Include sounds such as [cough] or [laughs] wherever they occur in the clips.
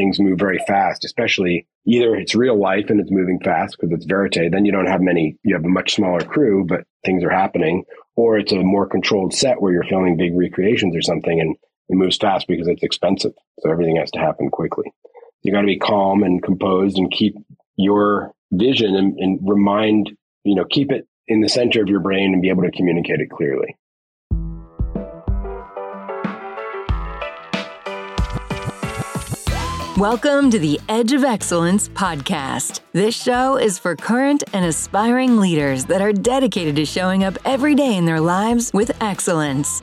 things move very fast, especially either it's real life and it's moving fast because it's verite. Then you don't have many, you have a much smaller crew, but things are happening. Or it's a more controlled set where you're filming big recreations or something and it moves fast because it's expensive. So everything has to happen quickly. You got to be calm and composed and keep your vision and, and remind, you know, keep it in the center of your brain and be able to communicate it clearly. Welcome to the Edge of Excellence podcast. This show is for current and aspiring leaders that are dedicated to showing up every day in their lives with excellence.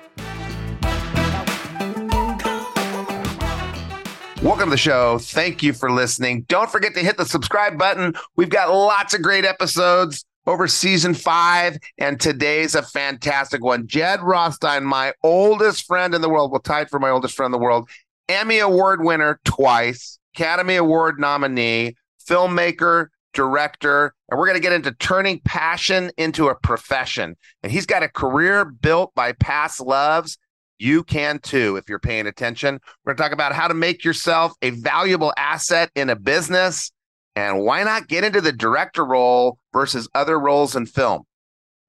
Welcome to the show. Thank you for listening. Don't forget to hit the subscribe button. We've got lots of great episodes over season five, and today's a fantastic one. Jed Rothstein, my oldest friend in the world, well, tied for my oldest friend in the world, Emmy Award winner twice, Academy Award nominee, filmmaker, director, and we're going to get into turning passion into a profession. And he's got a career built by past loves you can too if you're paying attention. We're going to talk about how to make yourself a valuable asset in a business and why not get into the director role versus other roles in film.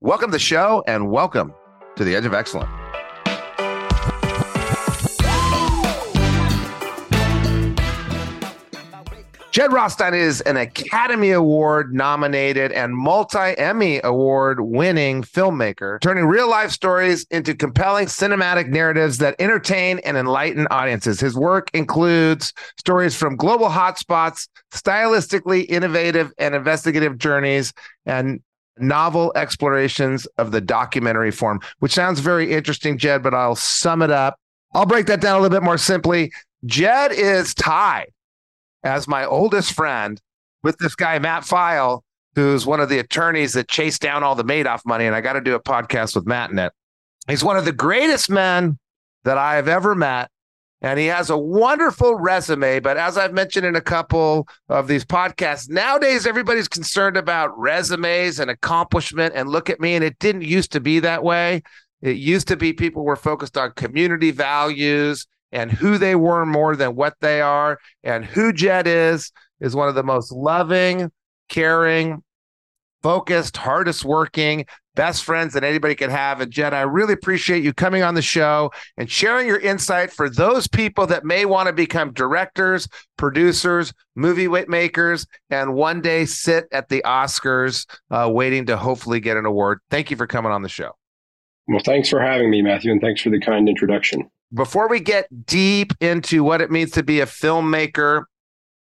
Welcome to the show and welcome to the Edge of Excellence. Jed Rothstein is an Academy Award nominated and multi Emmy Award winning filmmaker, turning real life stories into compelling cinematic narratives that entertain and enlighten audiences. His work includes stories from global hotspots, stylistically innovative and investigative journeys, and novel explorations of the documentary form, which sounds very interesting, Jed, but I'll sum it up. I'll break that down a little bit more simply. Jed is tied as my oldest friend with this guy, Matt File, who's one of the attorneys that chased down all the Madoff money. And I got to do a podcast with Matt in it. He's one of the greatest men that I have ever met. And he has a wonderful resume. But as I've mentioned in a couple of these podcasts, nowadays everybody's concerned about resumes and accomplishment. And look at me. And it didn't used to be that way. It used to be people were focused on community values and who they were more than what they are. And who Jed is, is one of the most loving, caring, focused, hardest working, best friends that anybody could have. And Jed, I really appreciate you coming on the show and sharing your insight for those people that may want to become directors, producers, movie makers, and one day sit at the Oscars uh, waiting to hopefully get an award. Thank you for coming on the show. Well, thanks for having me, Matthew, and thanks for the kind introduction before we get deep into what it means to be a filmmaker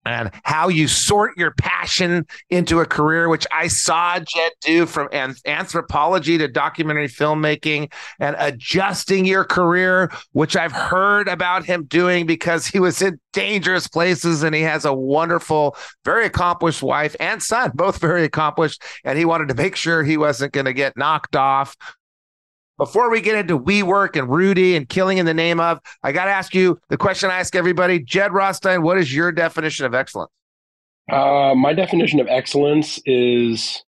and how you sort your passion into a career, which I saw Jed do from anthropology to documentary filmmaking and adjusting your career, which I've heard about him doing because he was in dangerous places and he has a wonderful, very accomplished wife and son, both very accomplished. And he wanted to make sure he wasn't going to get knocked off before we get into WeWork and Rudy and killing in the name of, I got to ask you the question I ask everybody. Jed Rothstein, what is your definition of excellence? Uh, my definition of excellence is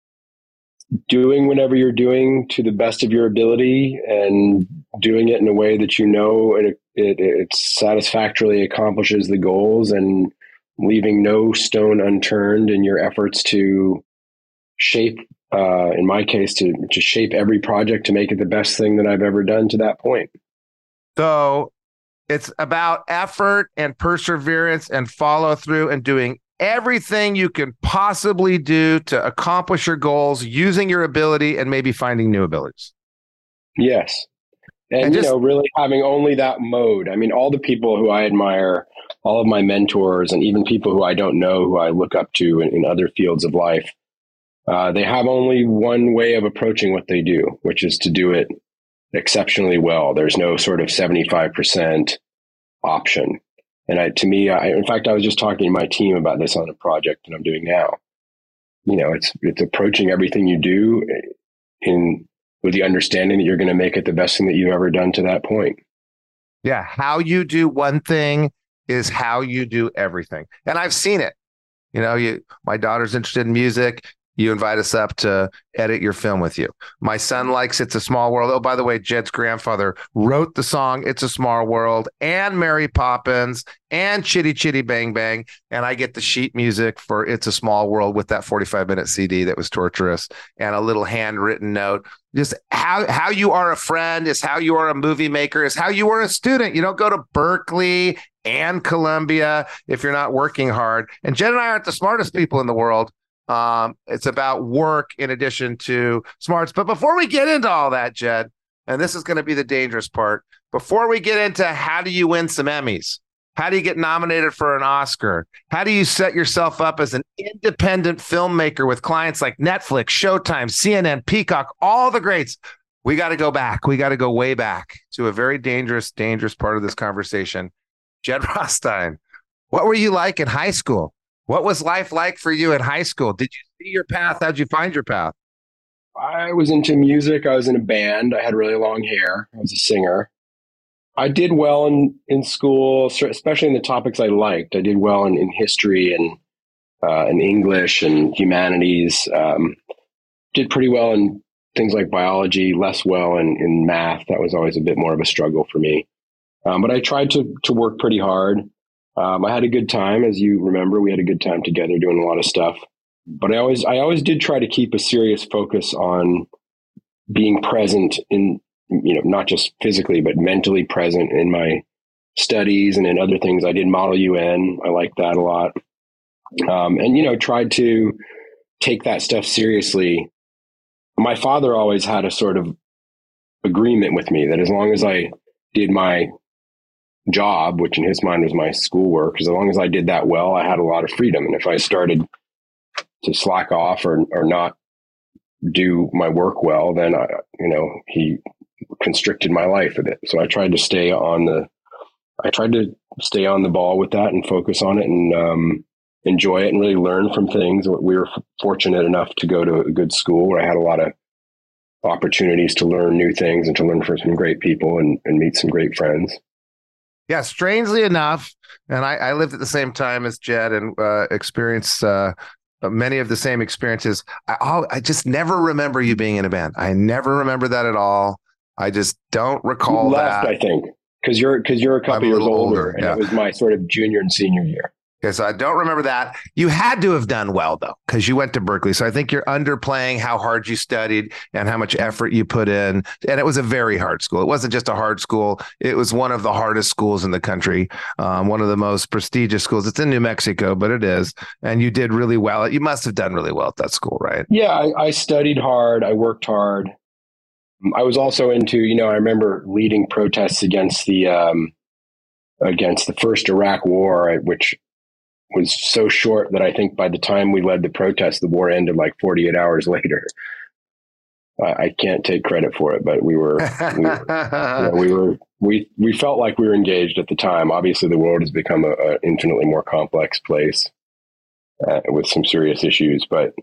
doing whatever you're doing to the best of your ability and doing it in a way that you know it, it, it satisfactorily accomplishes the goals and leaving no stone unturned in your efforts to shape uh, in my case, to to shape every project to make it the best thing that I've ever done to that point. So it's about effort and perseverance and follow through and doing everything you can possibly do to accomplish your goals using your ability and maybe finding new abilities. Yes. And, and just, you know, really having only that mode. I mean, all the people who I admire, all of my mentors, and even people who I don't know who I look up to in, in other fields of life, uh, they have only one way of approaching what they do, which is to do it exceptionally well. There's no sort of 75% option. And I, to me, I, in fact, I was just talking to my team about this on a project that I'm doing now. You know, it's, it's approaching everything you do in with the understanding that you're going to make it the best thing that you've ever done to that point. Yeah. How you do one thing is how you do everything. And I've seen it. You know, you my daughter's interested in music. You invite us up to edit your film with you. My son likes It's a Small World. Oh, by the way, Jed's grandfather wrote the song It's a Small World and Mary Poppins and Chitty Chitty Bang Bang. And I get the sheet music for It's a Small World with that 45 minute CD that was torturous and a little handwritten note. Just how, how you are a friend is how you are a movie maker, is how you are a student. You don't go to Berkeley and Columbia if you're not working hard. And Jed and I aren't the smartest people in the world. Um, it's about work in addition to smarts. But before we get into all that, Jed, and this is going to be the dangerous part, before we get into how do you win some Emmys, how do you get nominated for an Oscar? How do you set yourself up as an independent filmmaker with clients like Netflix, Showtime, CNN, Peacock, all the greats? We got to go back. We got to go way back to a very dangerous, dangerous part of this conversation. Jed [laughs] Rothstein, what were you like in high school? What was life like for you in high school? Did you see your path? How'd you find your path? I was into music. I was in a band. I had really long hair. I was a singer. I did well in, in school, especially in the topics I liked. I did well in, in history and uh, in English and humanities. Um, did pretty well in things like biology, less well in, in math. That was always a bit more of a struggle for me. Um, but I tried to to work pretty hard. Um, I had a good time, as you remember. We had a good time together doing a lot of stuff. But I always I always did try to keep a serious focus on being present in you know not just physically but mentally present in my studies and in other things. I did model UN. I liked that a lot, um, and you know tried to take that stuff seriously. My father always had a sort of agreement with me that as long as I did my job, which in his mind was my schoolwork, as long as I did that well, I had a lot of freedom. And if I started to slack off or or not do my work well, then I, you know, he constricted my life a bit. So I tried to stay on the, I tried to stay on the ball with that and focus on it and um, enjoy it and really learn from things. We were fortunate enough to go to a good school where I had a lot of opportunities to learn new things and to learn from some great people and, and meet some great friends yeah, strangely enough, and I, I lived at the same time as Jed and uh, experienced uh, many of the same experiences. I, I just never remember you being in a band. I never remember that at all. I just don't recall you left, that. I think because you're because you're a couple I'm years older, older, and yeah. it was my sort of junior and senior year. Okay, so I don't remember that. You had to have done well though, because you went to Berkeley. So I think you're underplaying how hard you studied and how much effort you put in. And it was a very hard school. It wasn't just a hard school; it was one of the hardest schools in the country, um, one of the most prestigious schools. It's in New Mexico, but it is. And you did really well. You must have done really well at that school, right? Yeah, I, I studied hard. I worked hard. I was also into, you know, I remember leading protests against the um, against the first Iraq War, which was so short that I think by the time we led the protest, the war ended like 48 hours [laughs] later. I can't take credit for it, but we were, we were, you know, we, were we, we felt like we were engaged at the time. Obviously, the world has become an infinitely more complex place uh, with some serious issues, but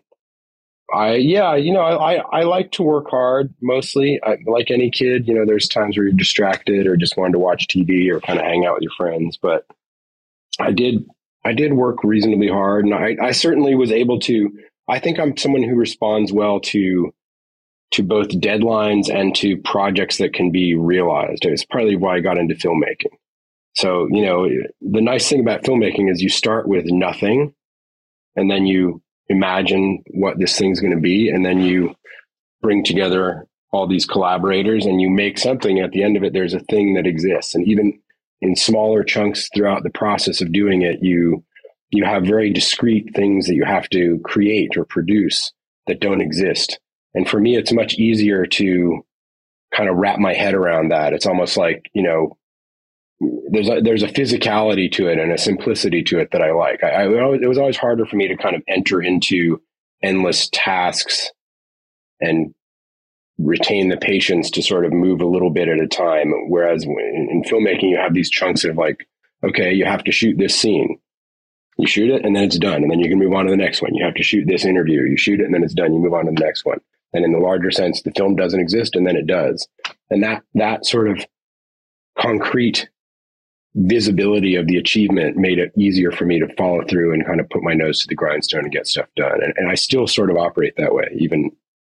I, yeah, you know, I, I like to work hard mostly. I, like any kid, you know, there's times where you're distracted or just wanted to watch TV or kind of hang out with your friends, but I did I did work reasonably hard, and I, I certainly was able to. I think I'm someone who responds well to to both deadlines and to projects that can be realized. It's partly why I got into filmmaking. So, you know, the nice thing about filmmaking is you start with nothing and then you imagine what this thing's going to be and then you bring together all these collaborators and you make something at the end of it there's a thing that exists and even in smaller chunks throughout the process of doing it, you you have very discrete things that you have to create or produce that don't exist. And for me, it's much easier to kind of wrap my head around that. It's almost like, you know, there's a, there's a physicality to it and a simplicity to it that I like. I, I, it was always harder for me to kind of enter into endless tasks and retain the patience to sort of move a little bit at a time. Whereas in, in filmmaking, you have these chunks of like, okay, you have to shoot this scene. You shoot it and then it's done. And then you can move on to the next one. You have to shoot this interview. You shoot it and then it's done. You move on to the next one. and in the larger sense, the film doesn't exist, and then it does. And that that sort of concrete visibility of the achievement made it easier for me to follow through and kind of put my nose to the grindstone and get stuff done. And, and I still sort of operate that way, even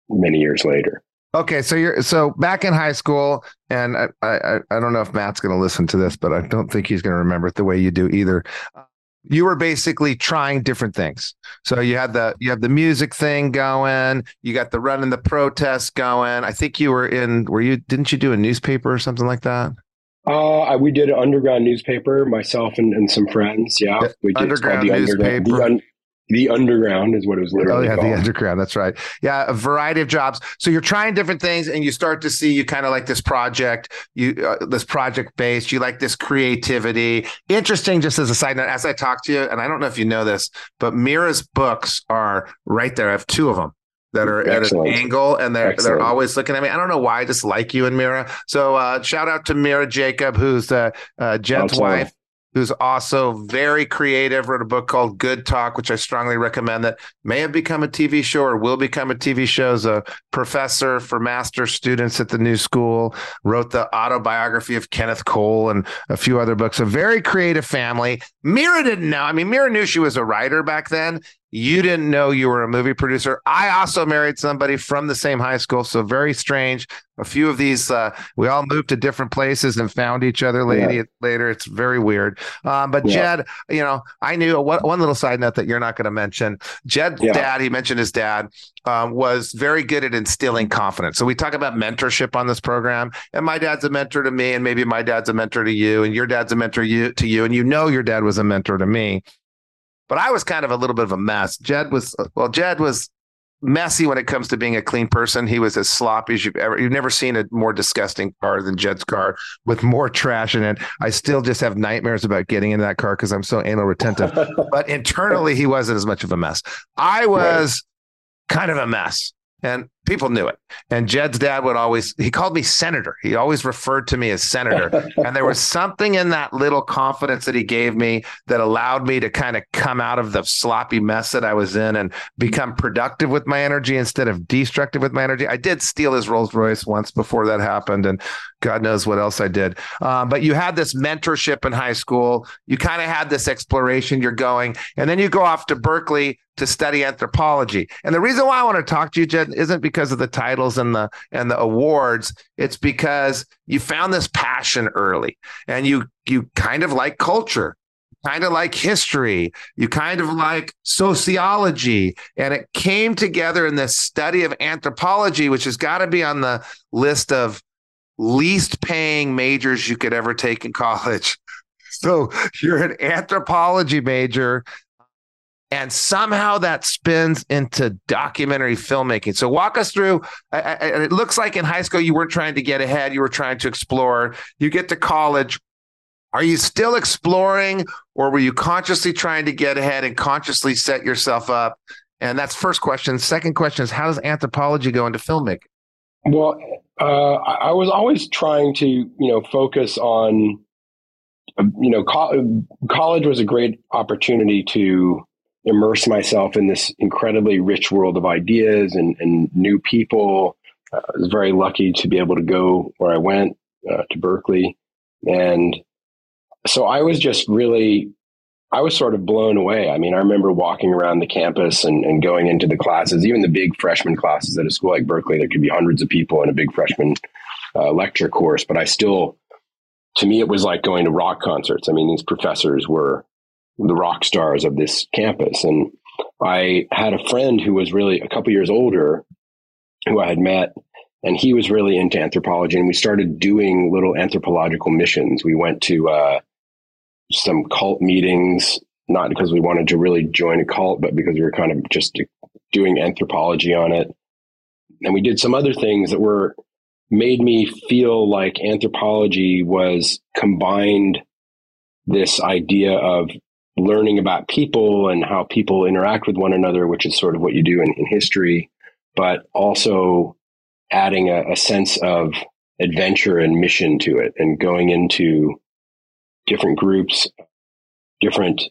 many years later. Okay, so you're so back in high school, and I I, I don't know if Matt's going to listen to this, but I don't think he's going to remember it the way you do either. You were basically trying different things. So you had the you have the music thing going, you got the running the protest going. I think you were in. Were you? Didn't you do a newspaper or something like that? Uh, we did an underground newspaper, myself and, and some friends. Yeah, we did underground the newspaper. Underground, the, un, the, underground is what it was literally. Oh yeah, called. the underground. That's right. Yeah, a variety of jobs. So you're trying different things, and you start to see you kind of like this project. You uh, this project based. You like this creativity. Interesting. Just as a side note, as I talk to you, and I don't know if you know this, but Mira's books are right there. I have two of them that are Excellent. at an angle and they're Excellent. they're always looking at me. I don't know why I just like you and Mira. So uh, shout out to Mira Jacob, who's uh, uh, Jed's wife who's also very creative, wrote a book called Good Talk, which I strongly recommend that may have become a TV show or will become a TV show as a professor for master students at the new school, wrote the autobiography of Kenneth Cole and a few other books. A very creative family. Mira didn't know. I mean, Mira knew she was a writer back then. You didn't know you were a movie producer. I also married somebody from the same high school. So very strange. A few of these, uh, we all moved to different places and found each other later. Yeah. Later, it's very weird. Um, but yeah. Jed, you know, I knew one, one little side note that you're not going to mention. Jed's yeah. dad, he mentioned his dad, um, was very good at instilling confidence. So we talk about mentorship on this program, and my dad's a mentor to me, and maybe my dad's a mentor to you, and your dad's a mentor you, to you, and you know your dad was a mentor to me. But I was kind of a little bit of a mess. Jed was uh, well, Jed was messy when it comes to being a clean person. He was as sloppy as you've ever you've never seen a more disgusting car than Jed's car with more trash in it. I still just have nightmares about getting into that car because I'm so anal retentive. [laughs] but internally he wasn't as much of a mess. I was right. kind of a mess and people knew it. And Jed's dad would always, he called me senator. He always referred to me as senator. [laughs] and there was something in that little confidence that he gave me that allowed me to kind of come out of the sloppy mess that I was in and become productive with my energy instead of destructive with my energy. I did steal his Rolls Royce once before that happened. And God knows what else I did. Um, but you had this mentorship in high school. You kind of had this exploration. You're going, and then you go off to Berkeley to study anthropology. And the reason why I want to talk to you, Jed, isn't because of the titles and the and the awards. It's because you found this passion early, and you you kind of like culture kind of like history, you kind of like sociology. And it came together in this study of anthropology, which has got to be on the list of least paying majors you could ever take in [laughs] college. So you're an anthropology major and somehow that spins into documentary filmmaking. So walk us through. And it looks like in high school you weren't trying to get ahead; you were trying to explore. You get to college. Are you still exploring, or were you consciously trying to get ahead and consciously set yourself up? And that's first question. Second question is how does anthropology go into filmmaking? Well, uh, I was always trying to, you know, focus on, you know, co- college was a great opportunity to immerse myself in this incredibly rich world of ideas and, and new people. Uh, I was very lucky to be able to go where I went uh, to Berkeley. And so I was just really, I was sort of blown away. I mean, I remember walking around the campus and, and going into the classes, even the big freshman classes at a school like Berkeley, there could be hundreds of people in a big freshman uh, lecture course, but I still, to me, it was like going to rock concerts. I mean, these professors were the rock stars of this campus. And I had a friend who was really a couple years older who I had met, and he was really into anthropology. And we started doing little anthropological missions. We went to uh, some cult meetings, not because we wanted to really join a cult, but because we were kind of just doing anthropology on it. And we did some other things that were made me feel like anthropology was combined this idea of learning about people and how people interact with one another, which is sort of what you do in, in history, but also adding a, a sense of adventure and mission to it and going into different groups, different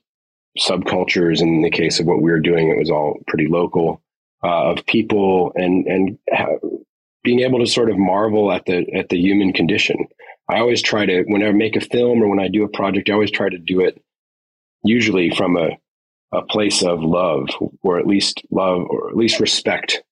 subcultures. In the case of what we were doing, it was all pretty local. uh, of people and and being able to sort of marvel at the at the human condition. I always try to when I make a film or when I do a project, I always try to do it usually from a a place of love, or at least love, or at least respect,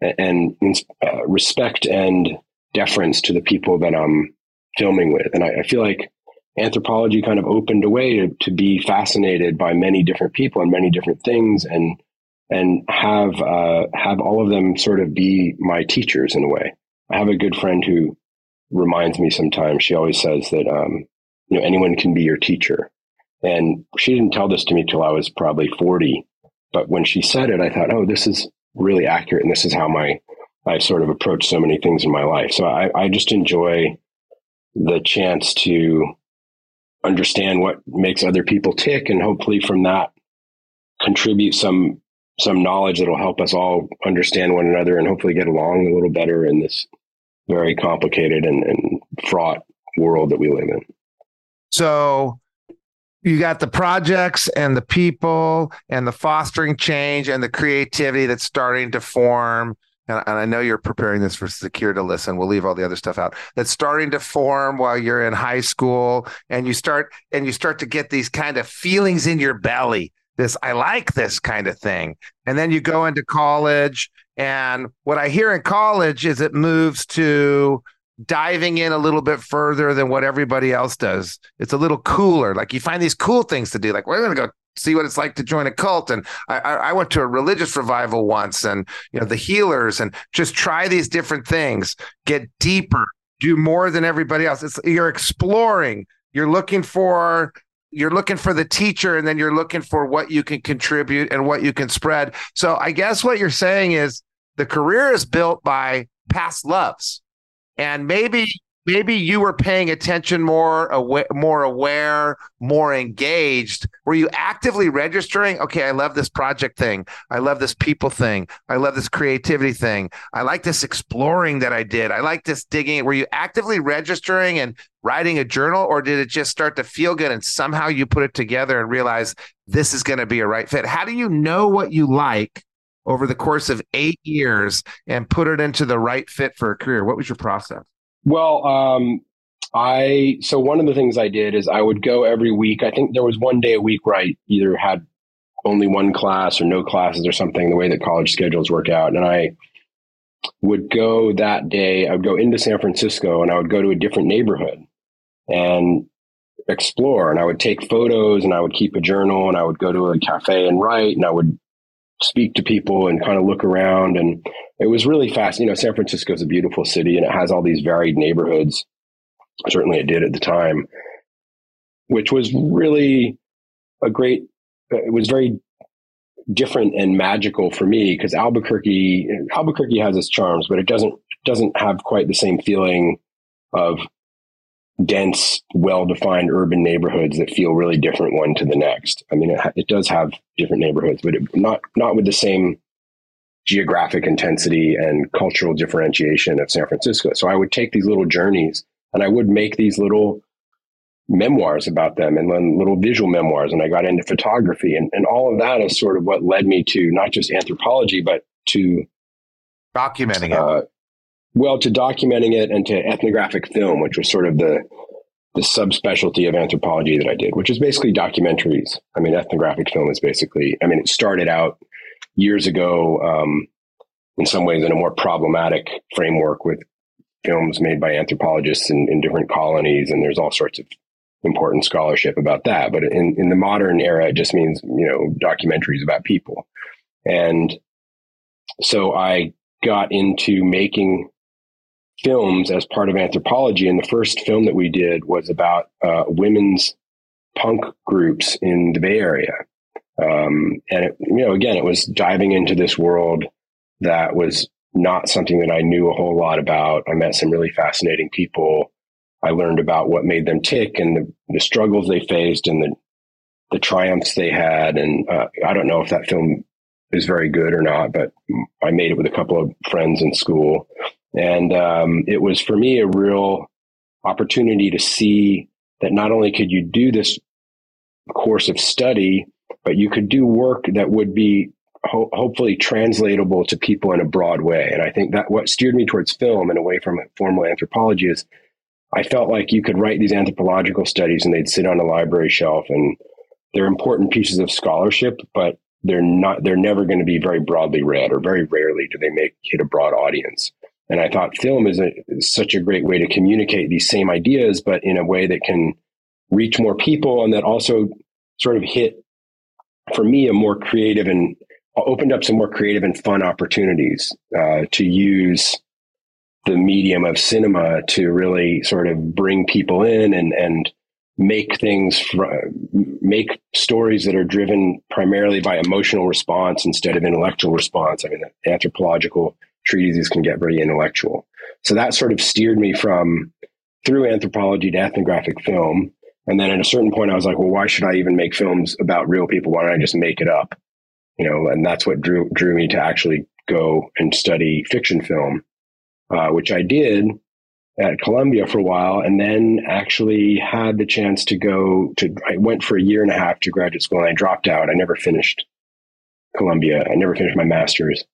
and, uh, respect and deference to the people that I'm filming with. And I, I, feel like anthropology kind of opened a way to, to be fascinated by many different people and many different things, and and have uh, have all of them sort of be my teachers in a way. I have a good friend who reminds me sometimes. She always says that um, you know anyone can be your teacher, and she didn't tell this to me till I was probably forty. But when she said it, I thought, oh, this is really accurate, and this is how my I sort of approach so many things in my life. So I, I just enjoy the chance to understand what makes other people tick, and hopefully from that contribute some some knowledge that will help us all understand one another and hopefully get along a little better in this very complicated and, and fraught world that we live in. So you got the projects and the people and the fostering change and the creativity that's starting to form. And, and I know you're preparing this for Zakir to listen. We'll leave all the other stuff out. That's starting to form while you're in high school, and you start and you start to get these kind of feelings in your belly this I like this kind of thing. And then you go into college and what I hear in college is it moves to diving in a little bit further than what everybody else does. It's a little cooler. Like you find these cool things to do. Like we're going to go see what it's like to join a cult. And I, I, went to a religious revival once, and you know the healers, and just try these different things. Get deeper. Do more than everybody else. It's you're exploring. You're looking for you're looking for the teacher and then you're looking for what you can contribute and what you can spread. So I guess what you're saying is the career is built by past loves. And maybe maybe you were paying attention more aware, more aware more engaged. Were you actively registering? Okay i love this project thing. I love this people thing. I love this creativity thing. I like this exploring that i did. I like this digging. Were you actively registering and writing a journal or did it just start to feel good and somehow you put it together and realize this is going to be a right fit? How do you know what you like over the course of eight years and put it into the right fit for a career what was your process well, um, I so one of the things I did is I would go every week. I think there was one day a week where I either had only one class or no classes or something. The way that college schedules work out, and I would go that day. I would go into San Francisco and I would go to a different neighborhood and explore. And I would take photos and I would keep a journal and I would go to a cafe and write and I would speak to people and kind of look around. And it was really fast. You know, San Francisco is a beautiful city and it has all these varied neighborhoods. Certainly it did at the time, which was really a great, uh, it was very different and magical for me because Albuquerque, Albuquerque has its charms, but it doesn't, doesn't have quite the same feeling of dense, well-defined urban neighborhoods that feel really different one to the next. I mean, it, it does have different neighborhoods, but it, not not with the same geographic intensity and cultural differentiation of San Francisco. So I would take these little journeys and I would make these little memoirs about them and then little visual memoirs. And I got into photography and, and all of that is sort of what led me to not just anthropology, but to documenting uh, it. Well, to documenting it and to ethnographic film, which was sort of the the subspecialty of anthropology that I did, which is basically documentaries. I mean, ethnographic film is basically. I mean, it started out years ago, um, in some ways, in a more problematic framework with films made by anthropologists in, in different colonies, and there's all sorts of important scholarship about that. But in, in the modern era, it just means you know documentaries about people, and so I got into making films as part of anthropology. And the first film that we did was about uh, women's punk groups in the Bay Area. Um, and it, you know, again, it was diving into this world that was not something that I knew a whole lot about. I met some really fascinating people. I learned about what made them tick and the, the struggles they faced and the the triumphs they had. And uh, I don't know if that film is very good or not, but I made it with a couple of friends in school. And um, it was for me a real opportunity to see that not only could you do this course of study, but you could do work that would be ho- hopefully translatable to people in a broad way. And I think that what steered me towards film and away from formal anthropology is I felt like you could write these anthropological studies and they'd sit on a library shelf and they're important pieces of scholarship, but they're not they're never going to be very broadly read or very rarely do they make hit a broad audience. And I thought film is, a, is such a great way to communicate these same ideas, but in a way that can reach more people and that also sort of hit for me a more creative and opened up some more creative and fun opportunities uh, to use the medium of cinema to really sort of bring people in and and make things make stories that are driven primarily by emotional response instead of intellectual response. I mean, anthropological treatises can get very intellectual. So that sort of steered me from through anthropology to ethnographic film. And then at a certain point, I was like, well, why should I even make films about real people? Why don't I just make it up? You know, and that's what drew drew me to actually go and study fiction film, uh, which I did at Columbia for a while, and then actually had the chance to go to. I went for a year and a half to graduate school, and I dropped out. I never finished Columbia. I never finished my master's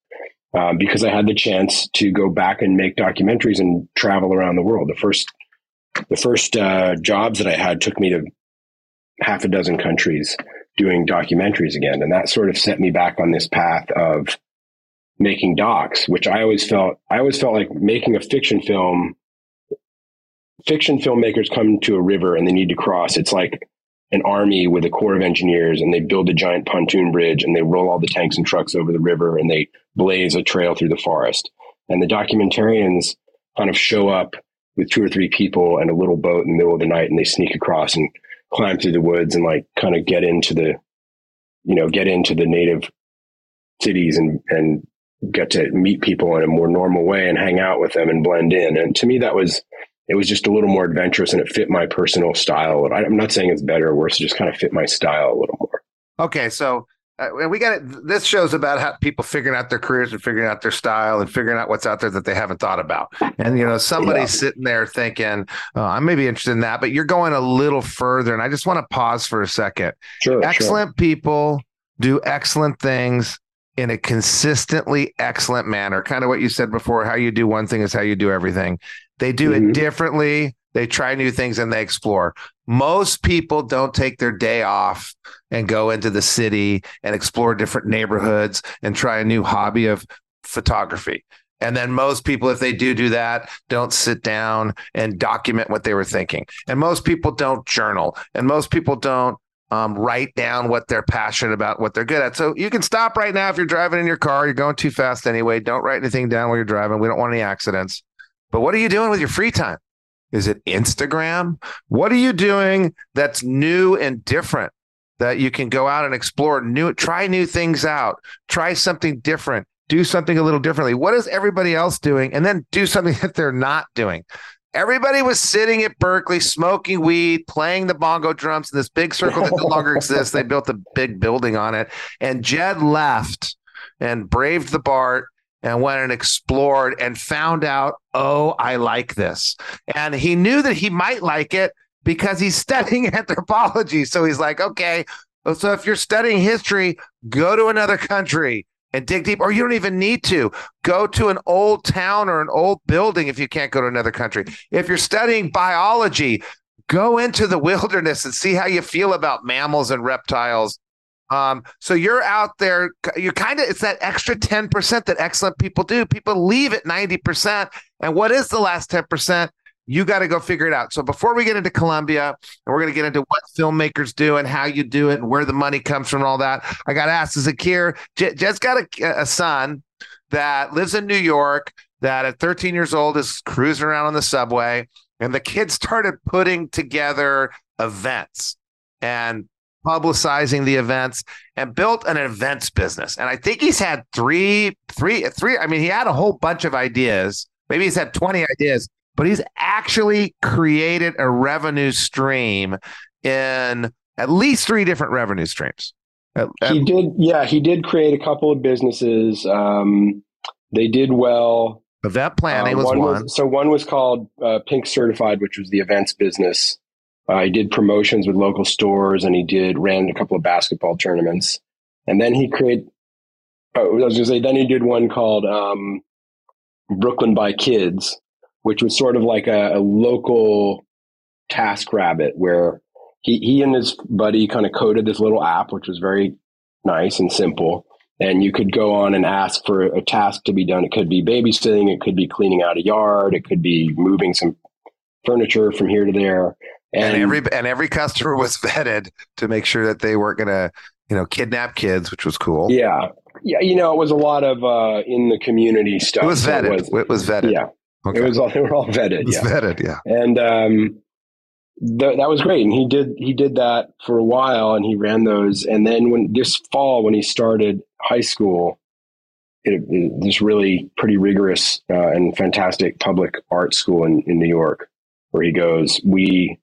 um, because I had the chance to go back and make documentaries and travel around the world. The first, the first uh, jobs that I had took me to half a dozen countries doing documentaries again, and that sort of set me back on this path of making docs, which I always felt. I always felt like making a fiction film fiction filmmakers come to a river and they need to cross. It's like an army with a corps of engineers and they build a giant pontoon bridge and they roll all the tanks and trucks over the river and they blaze a trail through the forest. And the documentarians kind of show up with two or three people and a little boat in the middle of the night and they sneak across and climb through the woods and like kind of get into the, you know, get into the native cities and, and get to meet people in a more normal way and hang out with them and blend in. And to me, that was, it was just a little more adventurous and it fit my personal style. I'm not saying it's better or worse; it just kind of fit my style a little more. Okay, so uh, we got it. This shows about how people figuring out their careers and figuring out their style and figuring out what's out there that they haven't thought about. And you know, somebody's yeah. sitting there thinking, oh, "I may be interested in that," but you're going a little further. And I just want to pause for a second. Sure, excellent sure. people do excellent things in a consistently excellent manner. Kind of what you said before: how you do one thing is how you do everything. They do mm-hmm. it differently. They try new things and they explore. Most people don't take their day off and go into the city and explore different neighborhoods and try a new hobby of photography. And then most people, if they do do that, don't sit down and document what they were thinking. And most people don't journal. And most people don't um, write down what they're passionate about, what they're good at. So you can stop right now if you're driving in your car. You're going too fast anyway. Don't write anything down while you're driving. We don't want any accidents. But what are you doing with your free time? Is it Instagram? What are you doing that's new and different that you can go out and explore new, try new things out, try something different, do something a little differently? What is everybody else doing? And then do something [laughs] that they're not doing. Everybody was sitting at Berkeley smoking weed, playing the bongo drums in this big circle that no longer exists. They [laughs] built a big building on it. And Jed left and braved the BART and went and explored and found out, oh, I like this. And he knew that he might like it because he's [laughs] studying anthropology. So he's like, okay, so if you're studying history, go to another country and dig deep, or you don't even need to go to an old town or an old building if you can't go to another country. If you're studying biology, go into the wilderness and see how you feel about mammals and reptiles um, so you're out there, you're kind of, it's that extra 10% that excellent people do. People leave at 90%. And what is the last 10%? You got to go figure it out. So before we get into Columbia, and we're going to get into what filmmakers do and how you do it and where the money comes from and all that, I got to ask Zakir, J- Jed's got a, a son that lives in New York that at 13 years old is cruising around on the subway. And the kid started putting together events. And publicizing the events and built an events business. And I think he's had three, three, three. I mean, he had a whole bunch of ideas. Maybe he's had 20 ideas, but he's actually created a revenue stream in at least three different revenue streams. He did, yeah, he did create a couple of businesses. Um, they did well. Event planning uh, was one. one. Was, so one was called uh, Pink Certified, which was the events business. Uh, he did promotions with local stores and he did ran a couple of basketball tournaments. And then he created Oh, I was going to say, then he did one called um, Brooklyn by Kids, which was sort of like a, a local TaskRabbit where he, he and his buddy kind of coded this little app, which was very nice and simple. And you could go on and ask for a task to be done. It could be babysitting, it could be cleaning out a yard, it could be moving some furniture from here to there. And, and every and every customer [laughs] was vetted to make sure that they weren't going to, you know, kidnap kids, which was cool. Yeah, yeah. You know, it was a lot of uh, in the community stuff. It was vetted. it, was, it was vetted. Yeah, okay. it was all. [laughs] They were all vetted. yeah, vetted. Yeah, and um, th- that was great. And he did he did that for a while, and he ran those. And then when this fall, when he started high school, it, it, this really pretty rigorous uh, and fantastic public art school in, in New York, where he goes, we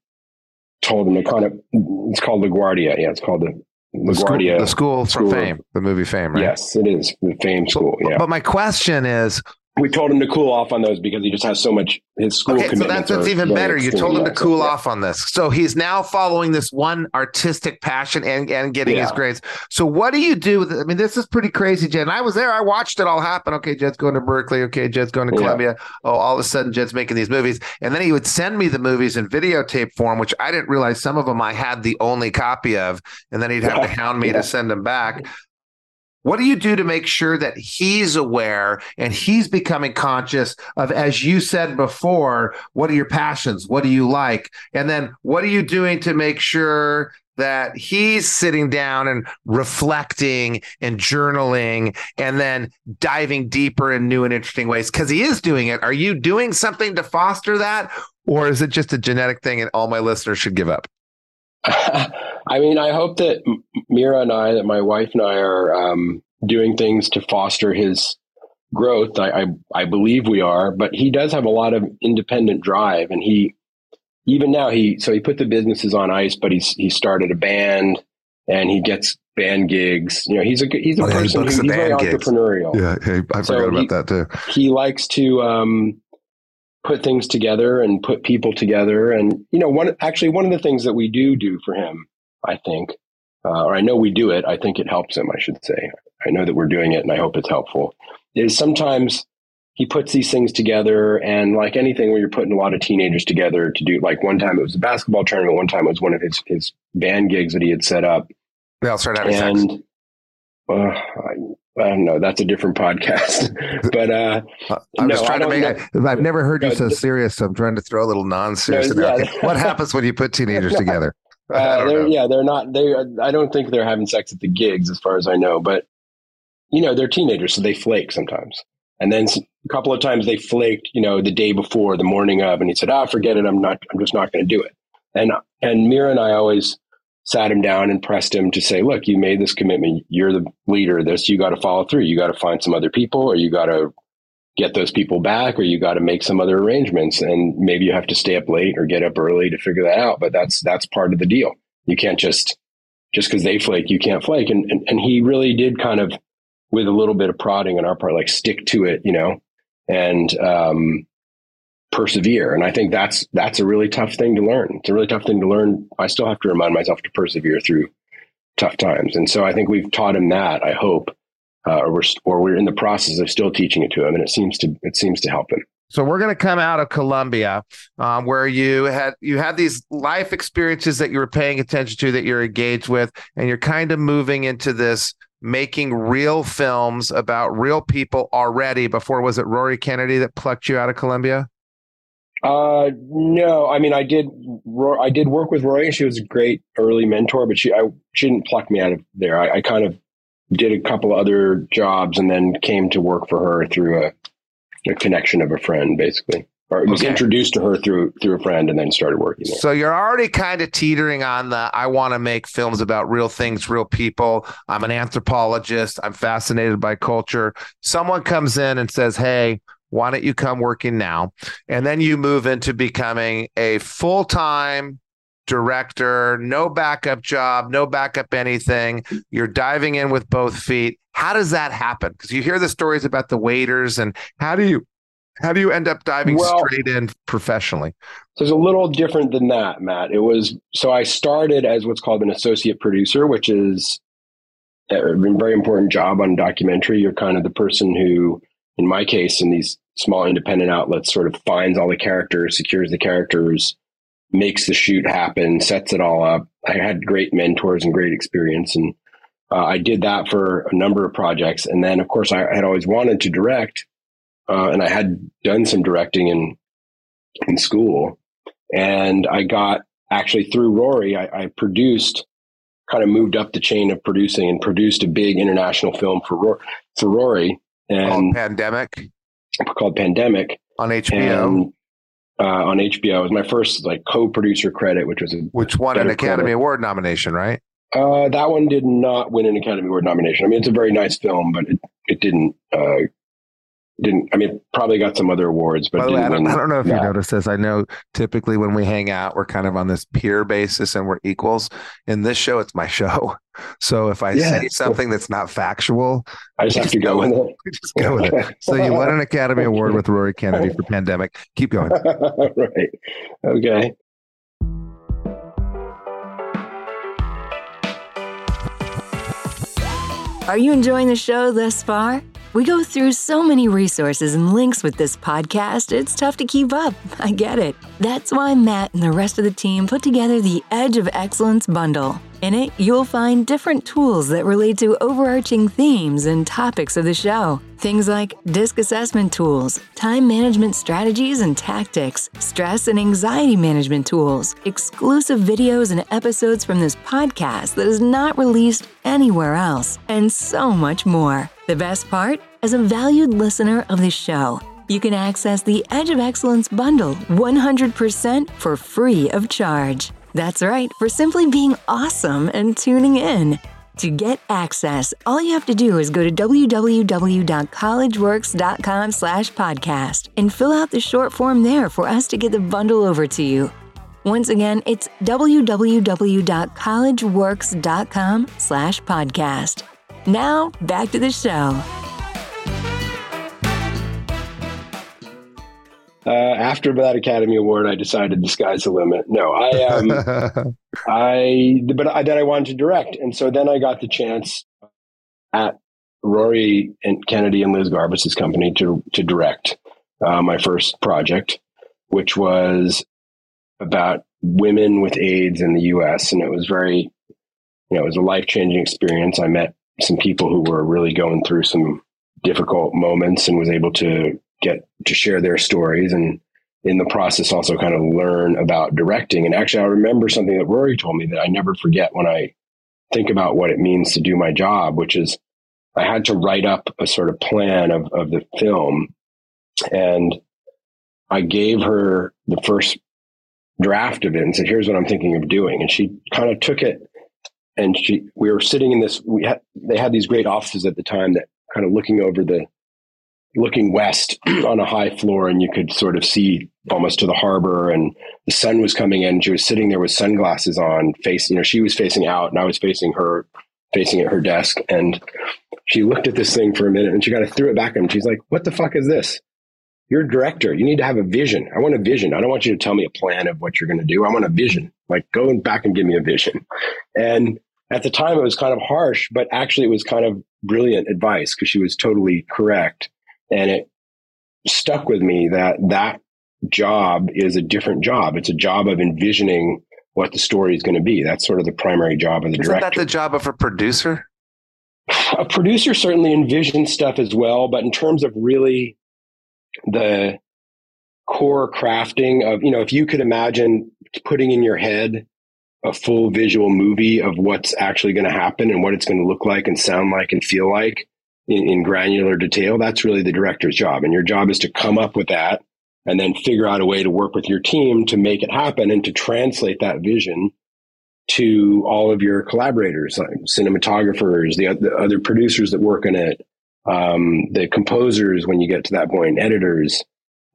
told him to kind of it's called LaGuardia. Yeah, it's called the LaGuardia. The school, the school from Fame, the movie Fame, right? Yes, it is the Fame School. Yeah. But my question is, we told him to cool off on those because he just has so much his school okay, so that's, that's even better. You told him to cool off on this. So he's now following this one artistic passion and, and getting yeah. his grades. So what do you do with it? I mean, this is pretty crazy, Jed. And I was there. I watched it all happen. Okay, Jed's going to Berkeley. Okay, Jed's going to Columbia. Yeah. Oh, all of a sudden Jed's making these movies. And then he would send me the movies in videotape form, which I didn't realize some of them I had the only copy of. And then he'd have to hound me to send them back. What do you do to make sure that he's aware and he's becoming conscious of, as you said before, what are your passions? What do you like? And then what are you doing to make sure that he's sitting down and reflecting and journaling and then diving deeper in new and interesting ways? Because he is doing it. Are you doing something to foster that? Or is it just a genetic thing and all my listeners should give up? I mean, I hope that Mira and I, that my wife and I are um, doing things to foster his growth. I, I, I believe we are, but he does have a lot of independent drive, and he even now he so he put the businesses on ice, but he's he started a band and he gets band gigs. You know, he's a he's a oh, person who's very gigs. entrepreneurial. Yeah, hey, I so forgot about he, that too. He likes to um, put things together and put people together. And you know, one actually one of the things that we do do for him, I think, uh, or I know we do it. I think it helps him. I should say. I know that we're doing it, and I hope it's helpful. Is sometimes he puts these things together, and like anything, where you're putting a lot of teenagers together to do, like one time it was a basketball tournament, one time it was one of his his band gigs that he had set up. They all started having and, sex. Uh, I, I don't know. That's a different podcast. [laughs] but uh, I'm no, just trying to make. I, have never heard you so serious, so I'm trying to throw a little non-serious. No, yeah. [laughs] what happens when you put teenagers together? [laughs] Uh, they're, yeah, they're not. They. I don't think they're having sex at the gigs, as far as I know. But you know, they're teenagers, so they flake sometimes. And then a couple of times they flaked, you know, the day before, the morning of, and he said, "Ah, forget it. I'm not. I'm just not going to do it." And and Mira and I always sat him down and pressed him to say, "Look, you made this commitment. You're the leader of this. You got to follow through. You got to find some other people, or you got to get those people back, or you got to make some other arrangements. And maybe you have to stay up late or get up early to figure that out. But that's that's part of the deal. You can't just just because they flake, you can't flake. And, and and he really did kind of with a little bit of prodding on our part, like stick to it, you know, and um, persevere. And I think that's that's a really tough thing to learn. It's a really tough thing to learn. I still have to remind myself to persevere through tough times. And so I think we've taught him that. I hope, uh, or we're or we're in the process of still teaching it to him, and it seems to it seems to help him. So we're going to come out of Columbia, um, where you had you had these life experiences that you were paying attention to, that you're engaged with, and you're kind of moving into this making real films about real people already before was it Rory Kennedy that plucked you out of Columbia? Uh, no, I mean, I did, I did work with Rory. She was a great early mentor, but she, I, she didn't pluck me out of there. I, I kind of did a couple other jobs and then came to work for her through a, a connection of a friend, basically or was okay. introduced to her through through a friend and then started working there. So you're already kind of teetering on the I want to make films about real things, real people. I'm an anthropologist. I'm fascinated by culture. Someone comes in and says, "Hey, why don't you come working now?" And then you move into becoming a full-time director, no backup job, no backup anything. You're diving in with both feet. How does that happen? Because you hear the stories about the waiters and how do you how do you end up diving well, straight in professionally? So it's a little different than that, Matt. It was so I started as what's called an associate producer, which is a very important job on documentary. You're kind of the person who, in my case, in these small independent outlets, sort of finds all the characters, secures the characters, makes the shoot happen, sets it all up. I had great mentors and great experience, and uh, I did that for a number of projects. And then, of course, I had always wanted to direct, uh, and I had done some directing in in school. And I got actually through Rory, I, I produced, kind of moved up the chain of producing and produced a big international film for for Rory called Pandemic. Called Pandemic on HBO. And, uh, on HBO, it was my first like co-producer credit, which was a which won an Academy credit. Award nomination, right? Uh, that one did not win an Academy Award nomination. I mean, it's a very nice film, but it, it didn't uh, didn't I mean probably got some other awards, but By the way, I, don't, I don't know if you noticed this. I know typically when we hang out, we're kind of on this peer basis and we're equals. In this show, it's my show. [laughs] So if I yeah, say something that's not factual, I just, have to go, with it. [laughs] Just go with it. So you won an Academy Award with Rory Kennedy for Pandemic. Keep going. [laughs] right. Okay. Are you enjoying the show thus far? We go through so many resources and links with this podcast, it's tough to keep up. [laughs] I get it. That's why Matt and the rest of the team put together the Edge of Excellence bundle. In it, you'll find different tools that relate to overarching themes and topics of the show. Things like disc assessment tools, time management strategies and tactics, stress and anxiety management tools, exclusive videos and episodes from this podcast that is not released anywhere else, and so much more. The best part? As a valued listener of this show, you can access the Edge of Excellence bundle 100% for free of charge. That's right, for simply being awesome and tuning in. To get access, all you have to do is go to www.collegeworks.com slash podcast and fill out the short form there for us to get the bundle over to you. Once again, it's www.collegeworks.com slash podcast. Now, back to the show. Uh, after that Academy Award, I decided the sky's the limit. No, I, um, [laughs] I, but I, then I wanted to direct, and so then I got the chance at Rory and Kennedy and Liz Garbus's company to to direct uh, my first project, which was about women with AIDS in the U.S. and it was very, you know, it was a life changing experience. I met some people who were really going through some difficult moments and was able to get to share their stories and in the process also kind of learn about directing. And actually, I remember something that Rory told me that I never forget when I think about what it means to do my job, which is I had to write up a sort of plan of, of the film. And I gave her the first draft of it and said, here's what I'm thinking of doing. And she kind of took it and she, we were sitting in this, we had, they had these great offices at the time that kind of looking over the looking west [clears throat] on a high floor and you could sort of see almost to the harbor and the sun was coming in. She was sitting there with sunglasses on, facing, you know, she was facing out and I was facing her, facing at her desk. And she looked at this thing for a minute and she kind of threw it back at him. She's like, what the fuck is this? You're a director. You need to have a vision. I want a vision. I don't want you to tell me a plan of what you're going to do. I want a vision. Like go back and give me a vision. And at the time it was kind of harsh, but actually it was kind of brilliant advice because she was totally correct and it stuck with me that that job is a different job. It's a job of envisioning what the story is going to be. That's sort of the primary job of the director. Isn't director. that the job of a producer? A producer certainly envisions stuff as well, but in terms of really the core crafting of, you know, if you could imagine putting in your head a full visual movie of what's actually going to happen and what it's going to look like and sound like and feel like, in, in granular detail, that's really the director's job. And your job is to come up with that and then figure out a way to work with your team to make it happen and to translate that vision to all of your collaborators, like cinematographers, the, the other producers that work in it, um, the composers when you get to that point, editors,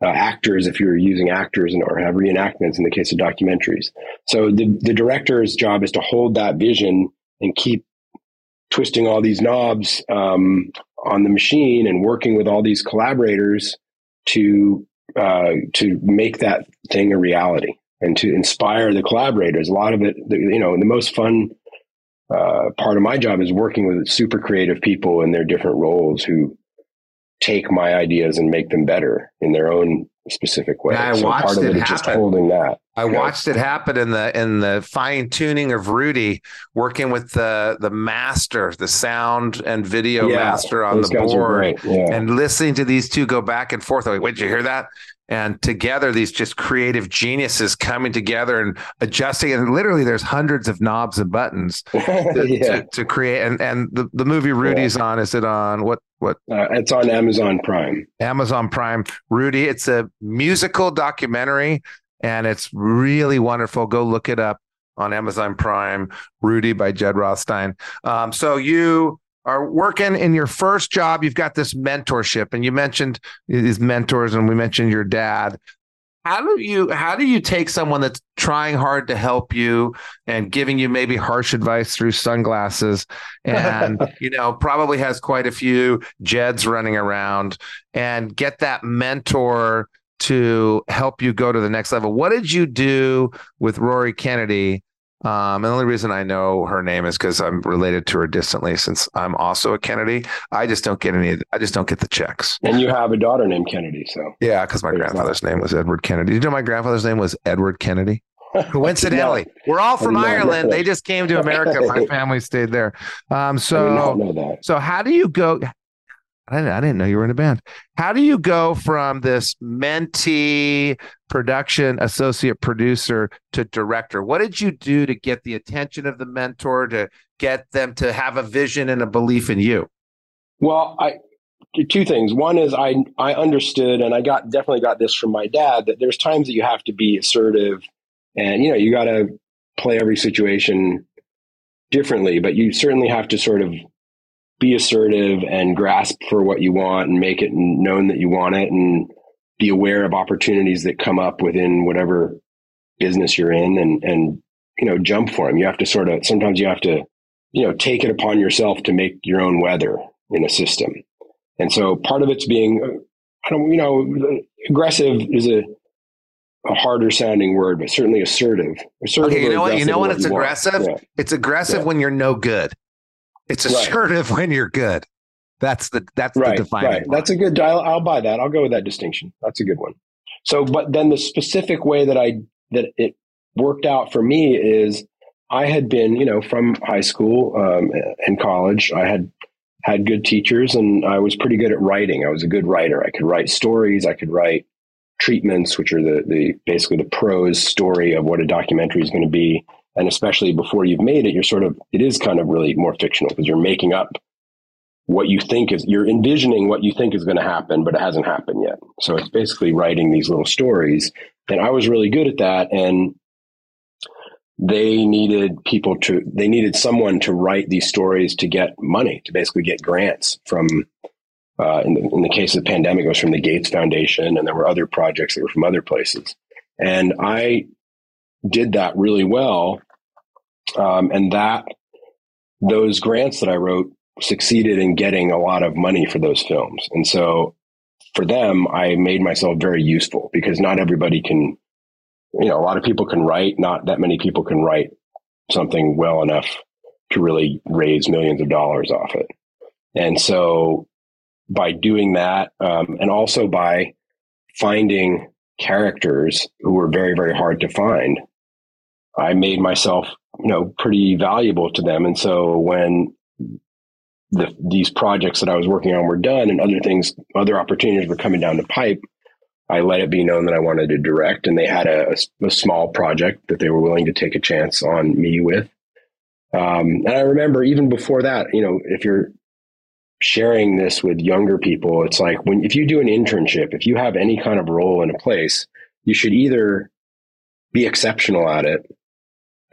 uh, actors if you're using actors and, or have reenactments in the case of documentaries. So the, the director's job is to hold that vision and keep twisting all these knobs um, on the machine and working with all these collaborators to uh, to make that thing a reality and to inspire the collaborators. A lot of it, you know, the most fun uh, part of my job is working with super creative people in their different roles who take my ideas and make them better in their own specific way. Yeah, I so watched part of it, it happen. just holding that. I watched it happen in the in the fine tuning of Rudy working with the the master, the sound and video yeah, master on the board, yeah. and listening to these two go back and forth. Like, wait, did you hear that? And together these just creative geniuses coming together and adjusting. And literally there's hundreds of knobs and buttons [laughs] to, yeah. to, to, create. And and the, the movie rudy's yeah. on is it on what what? Uh, it's on amazon prime. Amazon prime. Rudy it's a musical documentary and it's really wonderful. Go look it up on amazon prime. Rudy by jed rothstein. Um, so you are working in your first job, you've got this mentorship, and you mentioned these mentors, and we mentioned your dad. How do you how do you take someone that's trying hard to help you and giving you maybe harsh advice through sunglasses, and [laughs] you know probably has quite a few Jeds running around, and get that mentor to help you go to the next level? What did you do with Rory Kennedy um, and the only reason I know her name is because I'm related to her distantly, since I'm also a Kennedy. I just don't get any. I just don't get the checks. And you have a daughter named Kennedy, so yeah, because my grandfather's name was Edward Kennedy. Did you know my grandfather's name was Edward Kennedy? [laughs] Coincidentally, we're all from Ireland. They just came to America. My [laughs] family stayed there. Um, so, so how do you go? I didn't, I didn't know you were in a band. How do you go from this mentee production associate producer to director? What did you do to get the attention of the mentor to get them to have a vision and a belief in you? Well, I two things. One is I I understood and I got definitely got this from my dad that there's times that you have to be assertive and you know, you got to play every situation differently, but you certainly have to sort of be assertive and grasp for what you want and make it known that you want it and be aware of opportunities that come up within whatever business you're in and and you know jump for them you have to sort of sometimes you have to you know take it upon yourself to make your own weather in a system. And so part of it's being uh, i don't you know aggressive is a a harder sounding word but certainly assertive, assertive okay you know what? You know when it's aggressive. yeah. it's aggressive yeah. when you're no good it's assertive right. [laughs] when you're good. That's the that's right, the defining. Right. That's a good. I'll, I'll buy that. I'll go with that distinction. That's a good one. So, but then the specific way that I that it worked out for me is I had been, you know, from high school um, and college. I had had good teachers, and I was pretty good at writing. I was a good writer. I could write stories. I could write treatments, which are the the basically the prose story of what a documentary is going to be and especially before you've made it you're sort of it is kind of really more fictional because you're making up what you think is you're envisioning what you think is going to happen but it hasn't happened yet. So it's basically writing these little stories. And i was really good at that and they needed people to they needed someone to write these stories to get money to basically get grants from uh, in, the, in the case of the pandemic it was from the gates foundation and there were other projects that were from other places. And i did that really well um, and that those grants that I wrote succeeded in getting a lot of money for those films. And so for them, I made myself very useful because not everybody can, you know, a lot of people can write, not that many people can write something well enough to really raise millions of dollars off it. And so by doing that, um, and also by finding characters who were very, very hard to find, I made myself you know pretty valuable to them. And so when the, these projects that I was working on were done and other things other opportunities were coming down the pipe I let it be known that I wanted to direct and they had a, a, small project that they were willing to take a chance on me with. Um, and I remember even before that you know if you're sharing this with younger people it's like when if you do an internship if you have any kind of role in a place you should either be exceptional at it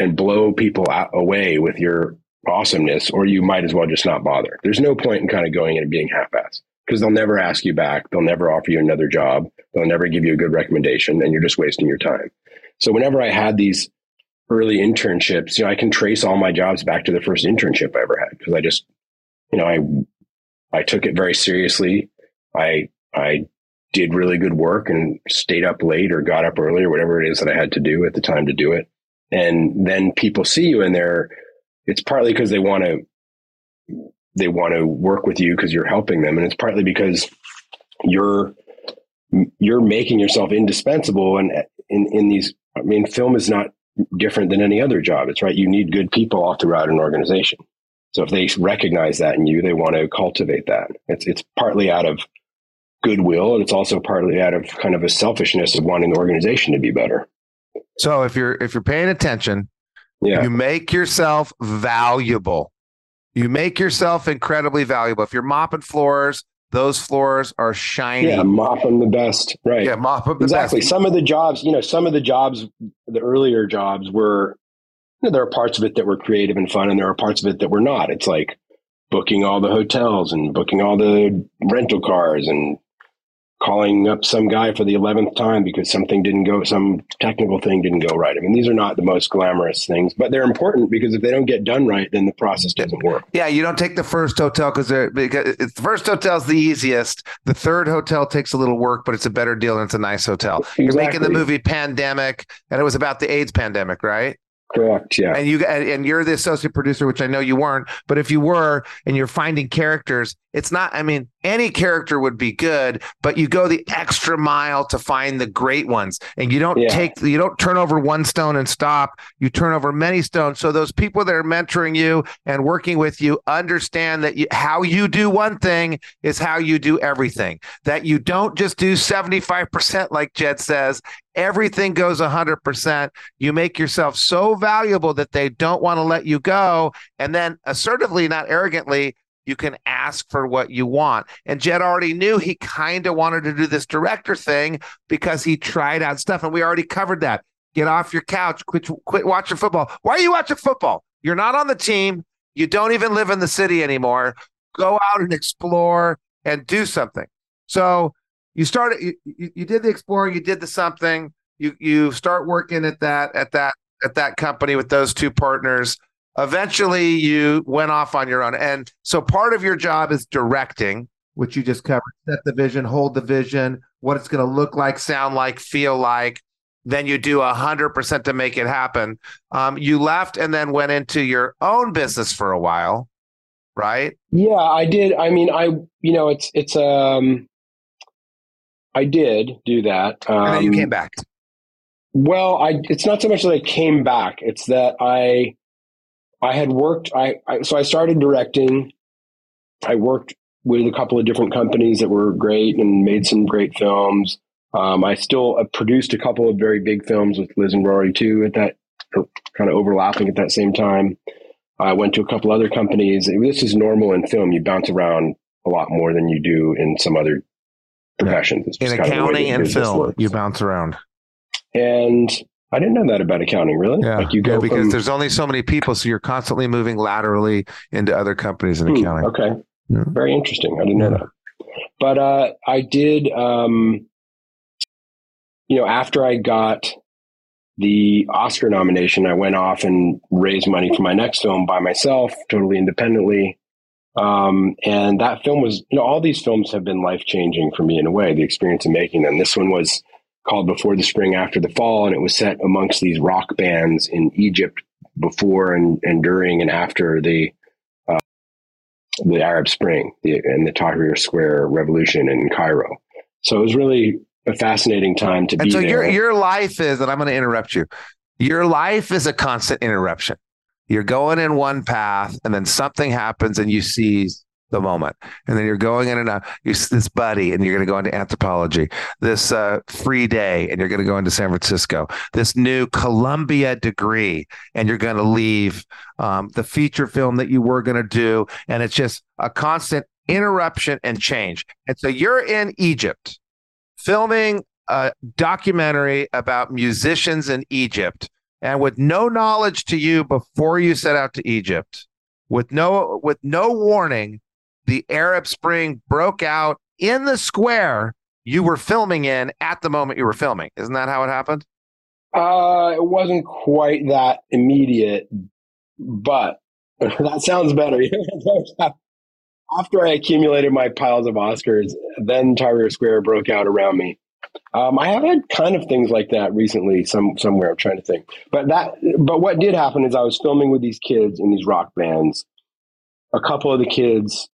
and blow people out, away with your awesomeness, or you might as well just not bother. There's no point in kind of going in and being half-assed because they'll never ask you back. They'll never offer you another job. They'll never give you a good recommendation, and you're just wasting your time. So whenever I had these early internships, you know, I can trace all my jobs back to the first internship I ever had because I just, you know, I I took it very seriously. I I did really good work and stayed up late or got up early or whatever it is that I had to do at the time to do it and then people see you and they're it's partly because they want to they want to work with you because you're helping them, and it's partly because you're you're making yourself indispensable. And in in these, I mean, film is not different than any other job. It's right. You need good people all throughout an organization. So if they recognize that in you, they want to cultivate that. It's it's partly out of goodwill, and it's also partly out of kind of a selfishness of wanting the organization to be better. So if you're if you're paying attention, yeah. you make yourself valuable. You make yourself incredibly valuable. If you're mopping floors, those floors are shiny. Yeah, mopping the best. Right. Yeah, mopping the best. exactly. Best. Some of the jobs, you know, some of the jobs, the earlier jobs were, you know, there are parts of it that were creative and fun, and there are parts of it that were not. It's like booking all the hotels and booking all the rental cars and calling up some guy for the 11th time because something didn't go, some technical thing didn't go right. I mean, these are not the most glamorous things, but they're important because if they don't get done right, then the process doesn't work. Yeah, you don't take the first hotel because because the first hotel is the easiest. The third hotel takes a little work, but it's a better deal and it's a nice hotel. Exactly. You're making the movie Pandemic, and it was about the AIDS pandemic, right? Correct. Yeah. And you and you're the associate producer, which I know you weren't, but if you were, and you're finding characters, it's not. I mean, any character would be good, but you go the extra mile to find the great ones, and you don't yeah. take, you don't turn over one stone and stop. You turn over many stones. So those people that are mentoring you and working with you understand that you, how you do one thing is how you do everything. That you don't just do seventy five percent, like Jed says, everything goes 100%. You make yourself so valuable that they don't want to let you go. And then assertively, not arrogantly, you can ask for what you want. And Jed already knew he kind of wanted to do this director thing because he tried out stuff. And we already covered that. Get off your couch, quit, quit watching football. Why are you watching football? You're not on the team. You don't even live in the city anymore. Go out and explore and do something. So you started you, you, did the exploring you did the something. You you start working at that at that at that company with those two partners. Eventually you went off on your own. And so part of your job is directing which you just covered. Set the vision hold the vision what it's going to look like sound like feel like. Then you do a hundred percent to make it happen. Um, you left and then went into your own business for a while right? Yeah i did. I mean i you know it's it's um I did do that. Um, and then you came um, back. Well, I it's not so much that I came back; it's that I I had worked. I, I so I started directing. I worked with a couple of different companies that were great and made some great films. Um, I still uh, produced a couple of very big films with Liz and Rory too. At that kind of overlapping at that same time. I went to a couple other companies. This is normal in film. You bounce around a lot more than you do in some other professions. In accounting and film, works. you bounce around. And I didn't know that about accounting, really. Yeah, like you go yeah, because from, there's only so many people, so you're constantly moving laterally into other companies in hmm, accounting. Okay, yeah. very interesting. I didn't know that. But uh, I did. Um, you know, after I got the Oscar nomination, I went off and raised money for my next film by myself, totally independently. Um, and that film was, you know, all these films have been life changing for me in a way, the experience of making them. This one was called Before the Spring, After the Fall, and it was set amongst these rock bands in Egypt before and, and during and after the uh, the Arab Spring the, and the Tahrir Square revolution in Cairo. So it was really a fascinating time to and be so there. your your life is, and I'm going to interrupt you. Your life is a constant interruption you're going in one path and then something happens and you seize the moment. And then you're going in and out. You this buddy and you're going to go into anthropology. This uh, free day and you're going to go into san francisco. This new columbia degree and you're going to leave um, the feature film that you were going to do. And it's just a constant interruption and change. And so you're in egypt filming a documentary about musicians in egypt and with no knowledge to you before you set out to Egypt, with no with no warning, the Arab Spring broke out in the square you were filming in at the moment you were filming. Isn't that how it happened? Uh, it wasn't quite that immediate, but [laughs] that sounds better. [laughs] After I accumulated my piles of Oscars, then Tahrir Square broke out around me. Um, I have had kind of things like that recently. Some somewhere I'm trying to think, but that but what did happen is I was filming with these kids in these rock bands. A couple of the kids'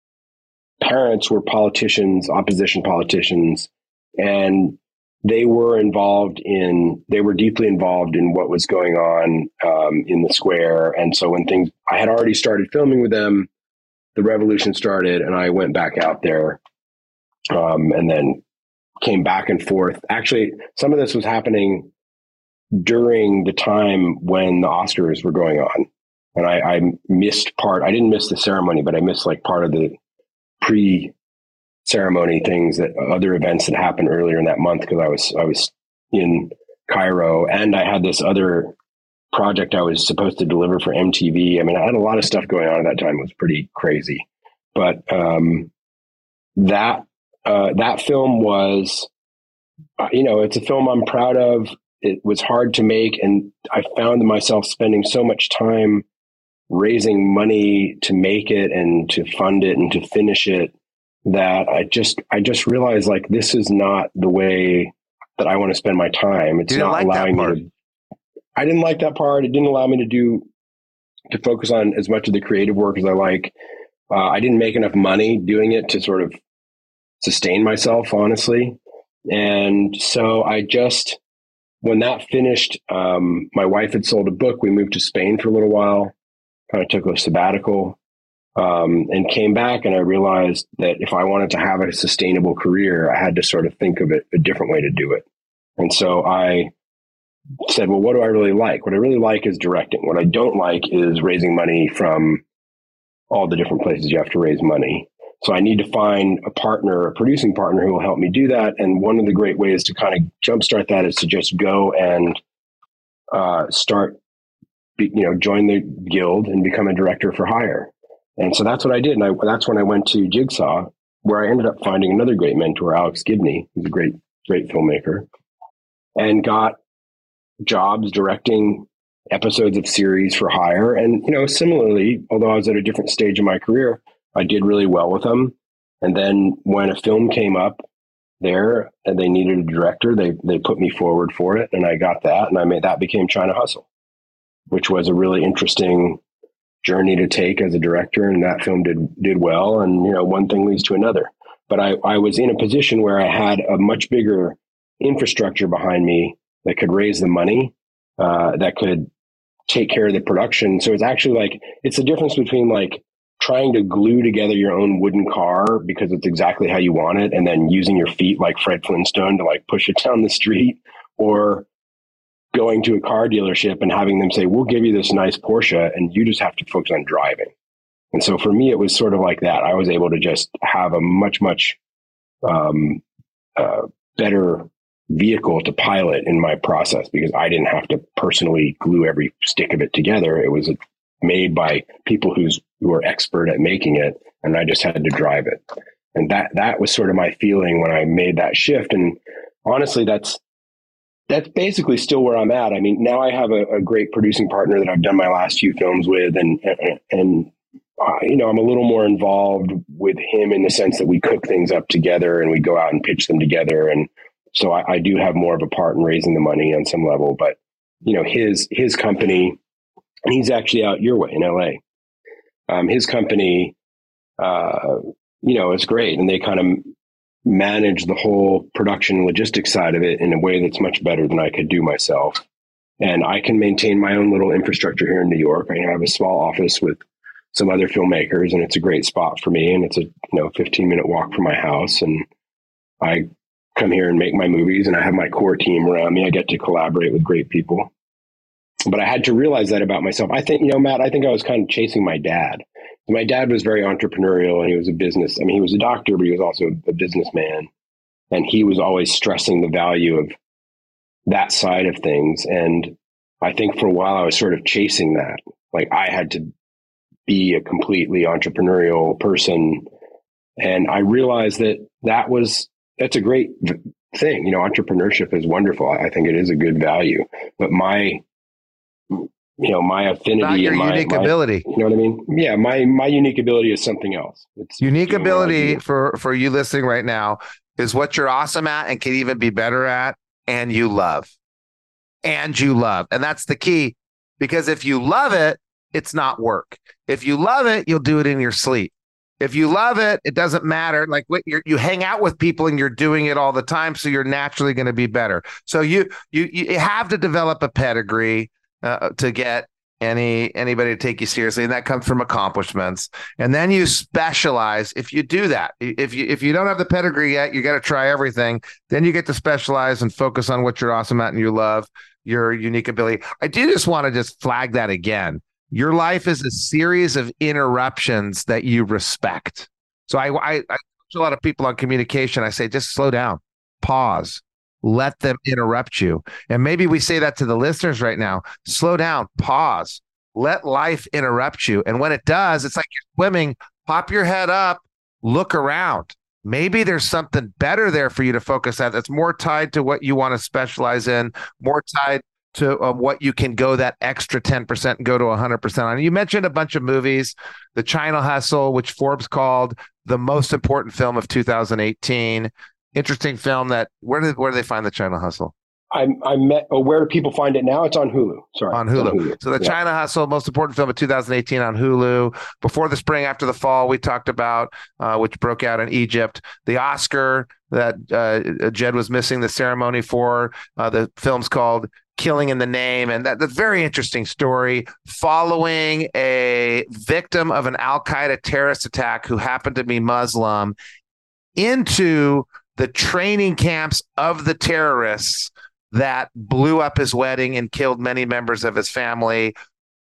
parents were politicians, opposition politicians, and they were involved in they were deeply involved in what was going on um, in the square. And so when things I had already started filming with them, the revolution started, and I went back out there, um, and then came back and forth. Actually, some of this was happening during the time when the Oscars were going on. And I, I missed part, I didn't miss the ceremony, but I missed like part of the pre ceremony things that other events that happened earlier in that month because I was, I was in Cairo and I had this other project I was supposed to deliver for MTV. I mean, I had a lot of stuff going on at that time. It was pretty crazy. But um, that uh, that film was, uh, you know, it's a film I'm proud of. It was hard to make, and I found myself spending so much time raising money to make it and to fund it and to finish it that I just I just realized like this is not the way that I want to spend my time. It's not like allowing me to. I didn't like that part. It didn't allow me to do to focus on as much of the creative work as I like. Uh, I didn't make enough money doing it to sort of sustain myself, honestly. And so I just, when that finished, um, my wife had sold a book. We moved to Spain for a little while, kind of took a sabbatical, um, and came back. And I realized that if I wanted to have a sustainable career, I had to sort of think of it a different way to do it. And so I said, well, what do I really like? What I really like is directing. What I don't like is raising money from all the different places you have to raise money. So I need to find a partner, a producing partner who will help me do that. And one of the great ways to kind of jumpstart that is to just go and uh, start, be, you know, join the guild and become a director for hire. And so that's what I did. And I, that's when I went to Jigsaw, where I ended up finding another great mentor, Alex Gibney, who's a great, great filmmaker, and got jobs directing episodes of series for hire. And, you know, similarly, although I was at a different stage in my career, I did really well with them. And then when a film came up there and they needed a director, they they put me forward for it, and I got that, and I made that became China Hustle, which was a really interesting journey to take as a director. And that film did did well, and you know one thing leads to another. But I I was in a position where I had a much bigger infrastructure behind me that could raise the money, uh, that could take care of the production. So it's actually like it's the difference between like trying to glue together your own wooden car because it's exactly how you want it and then using your feet like Fred Flintstone to like push it [laughs] down the street or going to a car dealership and having them say, we'll give you this nice Porsche and you just have to focus on driving. And so for me, it was sort of like that. I was able to just have a much, much um, uh, better vehicle to pilot in my process because I didn't have to personally glue every stick of it together. It was made by people who's who are expert at making it, and I just had to drive it. And that that was sort of my feeling when I made that shift. And honestly, that's that's basically still where I'm at. I mean, now I have a, a great producing partner that I've done my last few films with, and and, and uh, you know, I'm a little more involved with him in the sense that we cook things up together and we go out and pitch them together. And so I, I do have more of a part in raising the money on some level. But you know, his his company and he's actually out your way in LA. Um, his company, uh, you know, is great, and they kind of manage the whole production logistics side of it in a way that's much better than I could do myself. And I can maintain my own little infrastructure here in New York. I have a small office with some other filmmakers, and it's a great spot for me. And it's a you know 15 minute walk from my house, and I come here and make my movies, and I have my core team around me. I get to collaborate with great people but I had to realize that about myself. I think, you know, Matt, I think I was kind of chasing my dad. My dad was very entrepreneurial and he was a business. I mean, he was a doctor, but he was also a businessman. And he was always stressing the value of that side of things. And I think for a while I was sort of chasing that. Like I had to be a completely entrepreneurial person. And I realized that that was, that's a great thing. You know, entrepreneurship is wonderful. I think it is a good value. But my you know my affinity Not your and my, unique my, ability you know what i mean yeah my my unique ability is something else it's unique ability for for you listening right now is what you're awesome at and can even be better at, and you love. And you love. And that's the key because if you love it, it's not work. If you love it, you'll do it in your sleep. If you love it, it doesn't matter. Like what you hang out with people and you're doing it all the time, so you're naturally going to be better. So you you you have to develop a pedigree uh, to get any anybody to take you seriously and that comes from accomplishments. And then you specialize. If you do that if you if you don't have the pedigree yet you got to try everything then you get to specialize and focus on what you're awesome at and you love your unique ability. I do just want to just flag that again. Your life is a series of interruptions that you respect. So i i, I a lot of people on communication. I say just slow down. Pause let them interrupt you. And maybe we say that to the listeners right now slow down, pause, let life interrupt you. And when it does, it's like you're swimming, pop your head up, look around. Maybe there's something better there for you to focus on that's more tied to what you want to specialize in, more tied to um, what you can go that extra 10% and go to 100% on. You mentioned a bunch of movies, The China Hustle, which Forbes called the most important film of 2018 interesting film that where do where do they find the China Hustle? I I met. Oh, where do people find it now? It's on Hulu. Sorry, on Hulu. On Hulu. So the yeah. China Hustle, most important film of 2018 on Hulu. Before the spring, after the fall, we talked about uh, which broke out in Egypt. The Oscar that uh, Jed was missing the ceremony for. Uh, the film's called Killing in the Name, and that, that's very interesting story following a victim of an Al Qaeda terrorist attack who happened to be Muslim into the training camps of the terrorists that blew up his wedding and killed many members of his family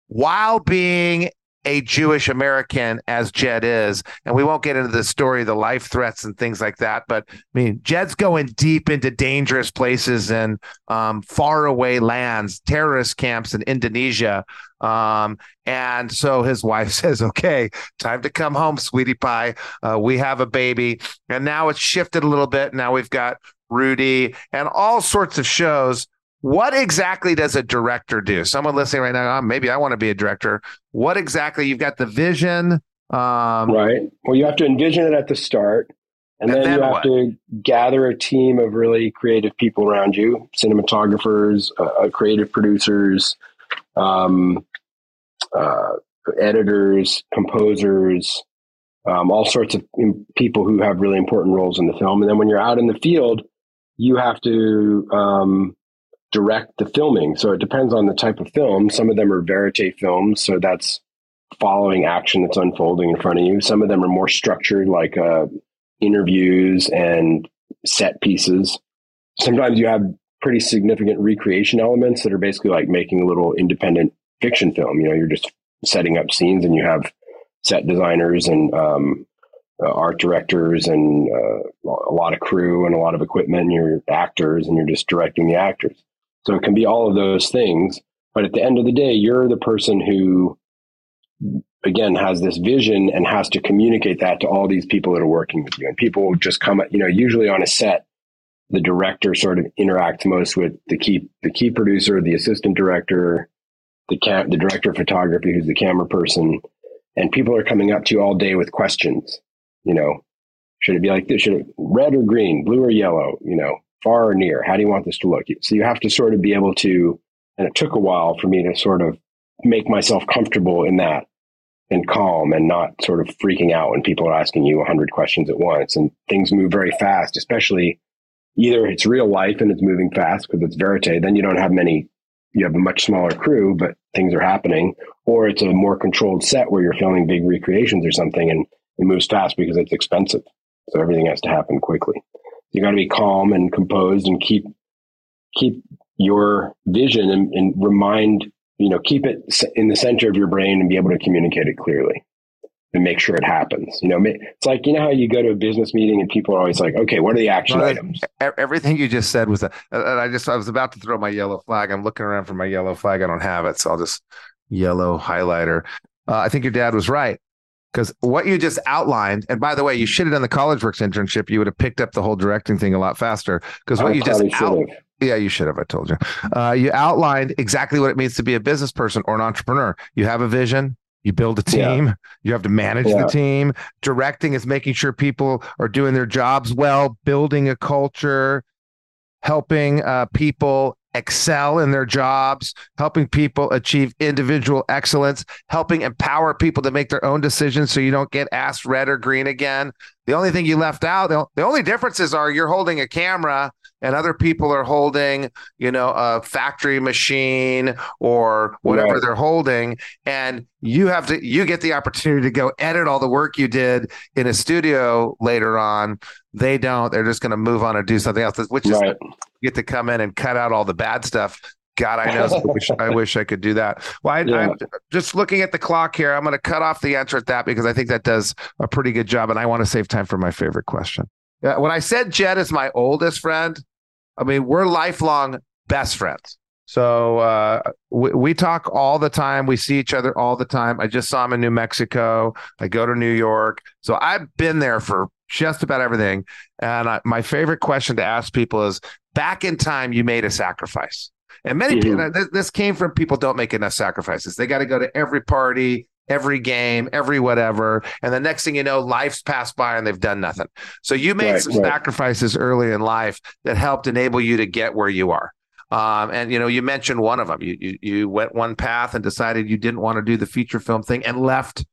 while being a Jewish American as Jed is. And we won't get into the story, the life threats and things like that. But I mean, Jed's going deep into dangerous places and um, far away lands, terrorist camps in Indonesia. Um, and so his [laughs] wife says, okay, time to come home, sweetie pie. Uh, we have a baby. And now it's shifted a little bit. Now we've got Rudy and all sorts of shows what exactly does a director do? Someone listening right now, oh, maybe I want to be a director. What exactly? You've got the vision. Um, right. Well, you have to envision it at the start. And, and then, then, you have what? to gather a team of really creative people around you cinematographers, uh, uh creative producers, um, uh, editors, composers, um, all sorts of people who have really important roles in the film. And then when you're out in the field, you have to um, direct the filming. So it depends on the type of film. Some of them are verite films, so that's following action that's unfolding in front of you. Some of them are more structured, like uh, interviews and set pieces. Sometimes you have pretty significant recreation elements that are basically like making a little independent fiction film. You know, you're just setting up scenes and you have set designers and um, uh, art directors and uh, a lot of crew and a lot of equipment and you're actors and you're just directing the actors. So it can be all of those things. But at the end of the day, you're the person who, again, has this vision and has to communicate that to all these people that are working with you. And people just come, you know, usually on a set, the director sort of interacts most with the key, the key producer, the assistant director, the cam, the director of photography, who's the camera person. And people are coming up to you all day with questions. You know, should it be like this? Should it red or green, blue or yellow? You know, far or near? How do you want this to look? So you have to sort of be able to, and it took a while for me to sort of make myself comfortable in that and calm and not sort of freaking out when people are asking you 100 questions at once and things move very fast, especially either it's real life and it's moving fast because it's verite, then you don't have many, you have a much smaller crew, but things are happening, or it's a more controlled set where you're filming big recreations or something and it moves fast because it's expensive. So everything has to happen quickly you got to be calm and composed and keep keep your vision and, and, remind you know keep it in the center of your brain and be able to communicate it clearly and make sure it happens. You know it's like you know how you go to a business meeting and people are always like okay what are the action well, items? everything you just said was that and i just i was about to throw my yellow flag. I'm looking around for my yellow flag. I don't have it so i'll just yellow highlighter. Uh, i think your dad was right because what you just outlined, and by the way, you should have done the CollegeWorks internship. You would have picked up the whole directing thing a lot faster. Because what I you just out, yeah, you should have. I told you. Uh, you outlined exactly what it means to be a business person or an entrepreneur. You have a vision, You build a team, yeah. you have to manage yeah. the team. Directing is making sure people are doing their jobs well, building a culture, helping uh, people excel in their jobs, helping people achieve individual excellence, helping empower people to make their own decisions so you don't get asked red or green again. The only thing you left out, the only differences are you're holding a camera and other people are holding, you know, a factory machine or whatever right. they're holding. And you have to, you get the opportunity to go edit all the work you did in a studio later on. They don't. They're just going to move on and do something else, which is right. get to come in and cut out all the bad stuff. God, I know. I, wish, I wish I could do that. Well, I, am just looking at the clock here. I'm going to cut off the answer at that because I think that does a pretty good job, and I want to save time for my favorite question. Yeah, when I said Jed is my oldest friend, I mean, we're lifelong best friends. So uh, we, we, talk all the time. We see each other all the time. I just saw him in New Mexico. I go to New York. So I've been there for just about everything. And I, my favorite question to ask people is back in time, you made a sacrifice. And many mm-hmm. people, this, came from people don't make enough sacrifices. They got to go to every party, every game, every whatever. And the next thing you know, life's passed by and they've done nothing. So you made right, some right. sacrifices early in life that helped enable you to get where you are. Um, and you know, you mentioned one of them. You, you you went one path and decided you didn't want to do the feature film thing and left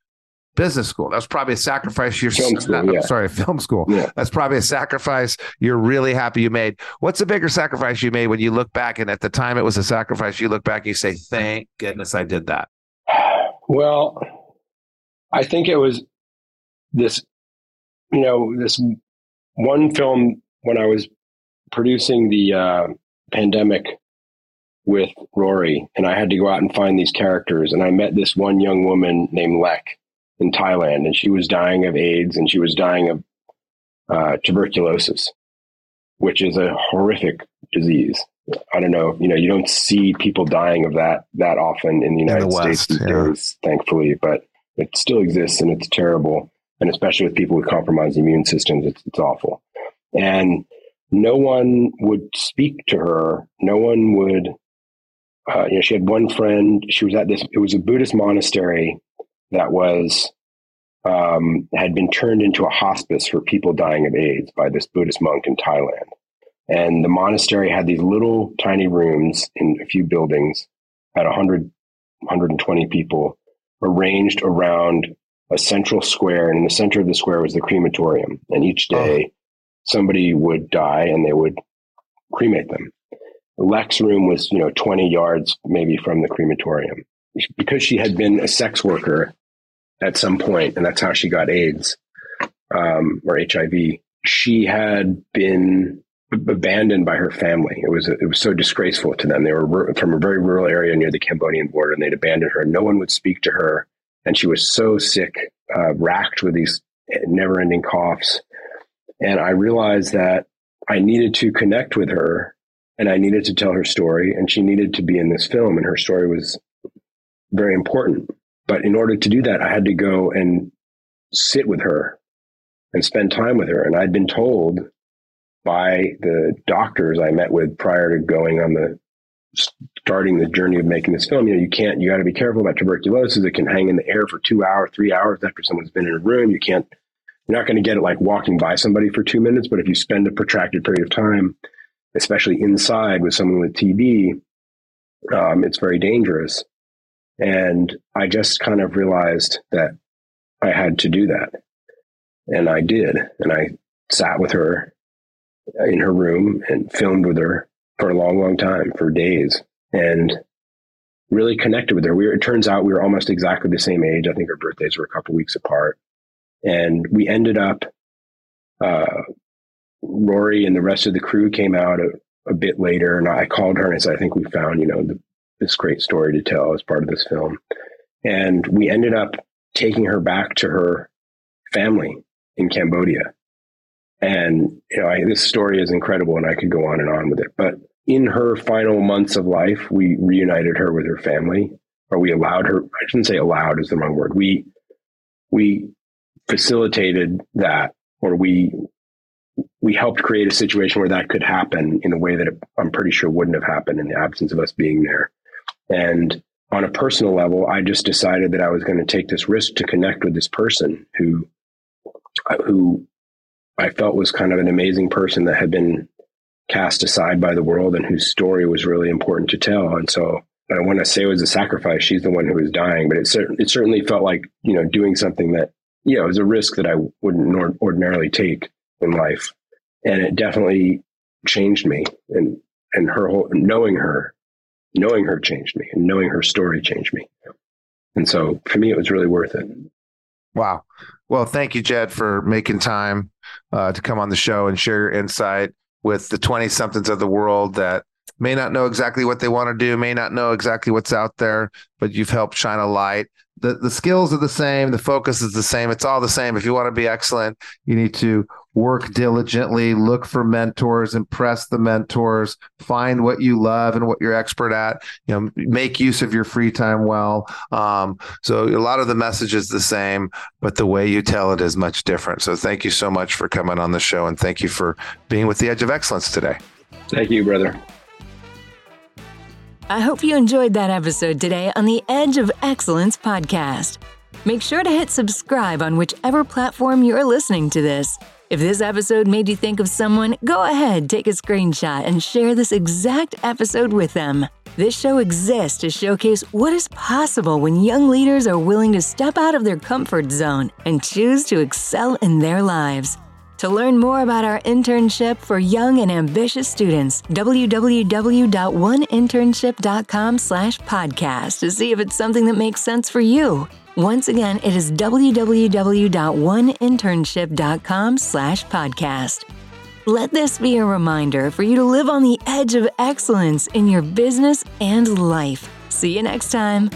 business school. That's probably a sacrifice you're film [laughs] school, not, yeah. sorry, film school. Yeah. That's probably a sacrifice you're really happy you made. What's the bigger sacrifice you made when you look back and at the time it was a sacrifice, you look back and you say, Thank goodness I did that. Well, I think it was this, you know, this one film when I was producing the uh, pandemic with Rory, and I had to go out and find these characters. And I met this one young woman named Lek in Thailand, and she was dying of AIDS and she was dying of uh, tuberculosis, which is a horrific disease. I don't know, you know, you don't see people dying of that that often in the United in the States West, these yeah. days, thankfully, but it still exists and it's terrible. And especially with people with compromised immune systems, it's, it's awful. And no one would speak to her. No one would, uh, you know, she had one friend. She was at this, it was a Buddhist monastery that was, um, had been turned into a hospice for people dying of AIDS by this Buddhist monk in Thailand. And the monastery had these little tiny rooms in a few buildings, had 100, 120 people arranged around a central square. And in the center of the square was the crematorium. And each oh. day oh. somebody would die and they would cremate them. Lek's room was, you know, 20 yards maybe from the crematorium. Because she had been a sex worker at some point, and that's how she got AIDS um, or HIV, she had been abandoned by her family. It was it was so disgraceful to them. They were from a very rural area near the Cambodian border, and they'd abandoned her. No one would speak to her, and she was so sick, uh, racked with these never-ending coughs. And I realized that I needed to connect with her, and I needed to tell her story, and she needed to be in this film, and her story was very important. But in order to do that, I had to go and sit with her and spend time with her. And I'd been told by the doctors I met with prior to going on the starting the journey of making this film. You know, you can't, you got to be careful about tuberculosis. It can hang in the air for two hours, three hours after someone's been in a room. You can't, you're not going to get it like walking by somebody for two minutes. But if you spend a protracted period of time, especially inside with someone with TB, um, it's very dangerous. And I just kind of realized that I had to do that. And I did. And I sat with her in her room and filmed with her for a long, long time, for days, and really connected with her. We were, it turns out we were almost exactly the same age. I think our birthdays were a couple weeks apart, and we ended up. Uh, Rory and the rest of the crew came out a, a, bit later, and I called her and I said, "I think we found, you know, the, this great story to tell as part of this film." And we ended up taking her back to her family in Cambodia and you know, I, this story is incredible, and I could go on and on with it. But in her final months of life, we reunited her with her family, or we allowed her. I shouldn't say allowed is the wrong word. We we facilitated that, or we we helped create a situation where that could happen in a way that I'm pretty sure wouldn't have happened in the absence of us being there. And on a personal level, I just decided that I was going to take this risk to connect with this person who, who I felt was kind of an amazing person that had been cast aside by the world and whose story was really important to tell. And so I want to say it was a sacrifice. She's the one who was dying, but it, it certainly felt like, you know, doing something that, you know, was a risk that I wouldn't ordinarily take in life. And it definitely changed me and, and her whole, knowing her, knowing her changed me and knowing her story changed me. And so for me, it was really worth it. Wow. Well, thank you, Jed, for making time uh, to come on the show and share your insight with the 20 somethings of the world that may not know exactly what they want to do, may not know exactly what's out there, but you've helped shine a light. The the skills are the same, the focus is the same. It's all the same. If you want to be excellent, you need to work diligently, look for mentors, impress the mentors, find what you love and what you're expert at. You know, make use of your free time well. Um, so a lot of the message is the same, but the way you tell it is much different. So thank you so much for coming on the show, and thank you for being with the Edge of Excellence today. Thank you, brother. I hope you enjoyed that episode today on the Edge of Excellence podcast. Make sure to hit subscribe on whichever platform you're listening to this. If this episode made you think of someone, go ahead, take a screenshot, and share this exact episode with them. This show exists to showcase what is possible when young leaders are willing to step out of their comfort zone and choose to excel in their lives. To learn more about our internship for young and ambitious students, www.oneinternship.com slash podcast to see if it's something that makes sense for you. Once again, it is www.oneinternship.com slash podcast. Let this be a reminder for you to live on the edge of excellence in your business and life. See you next time.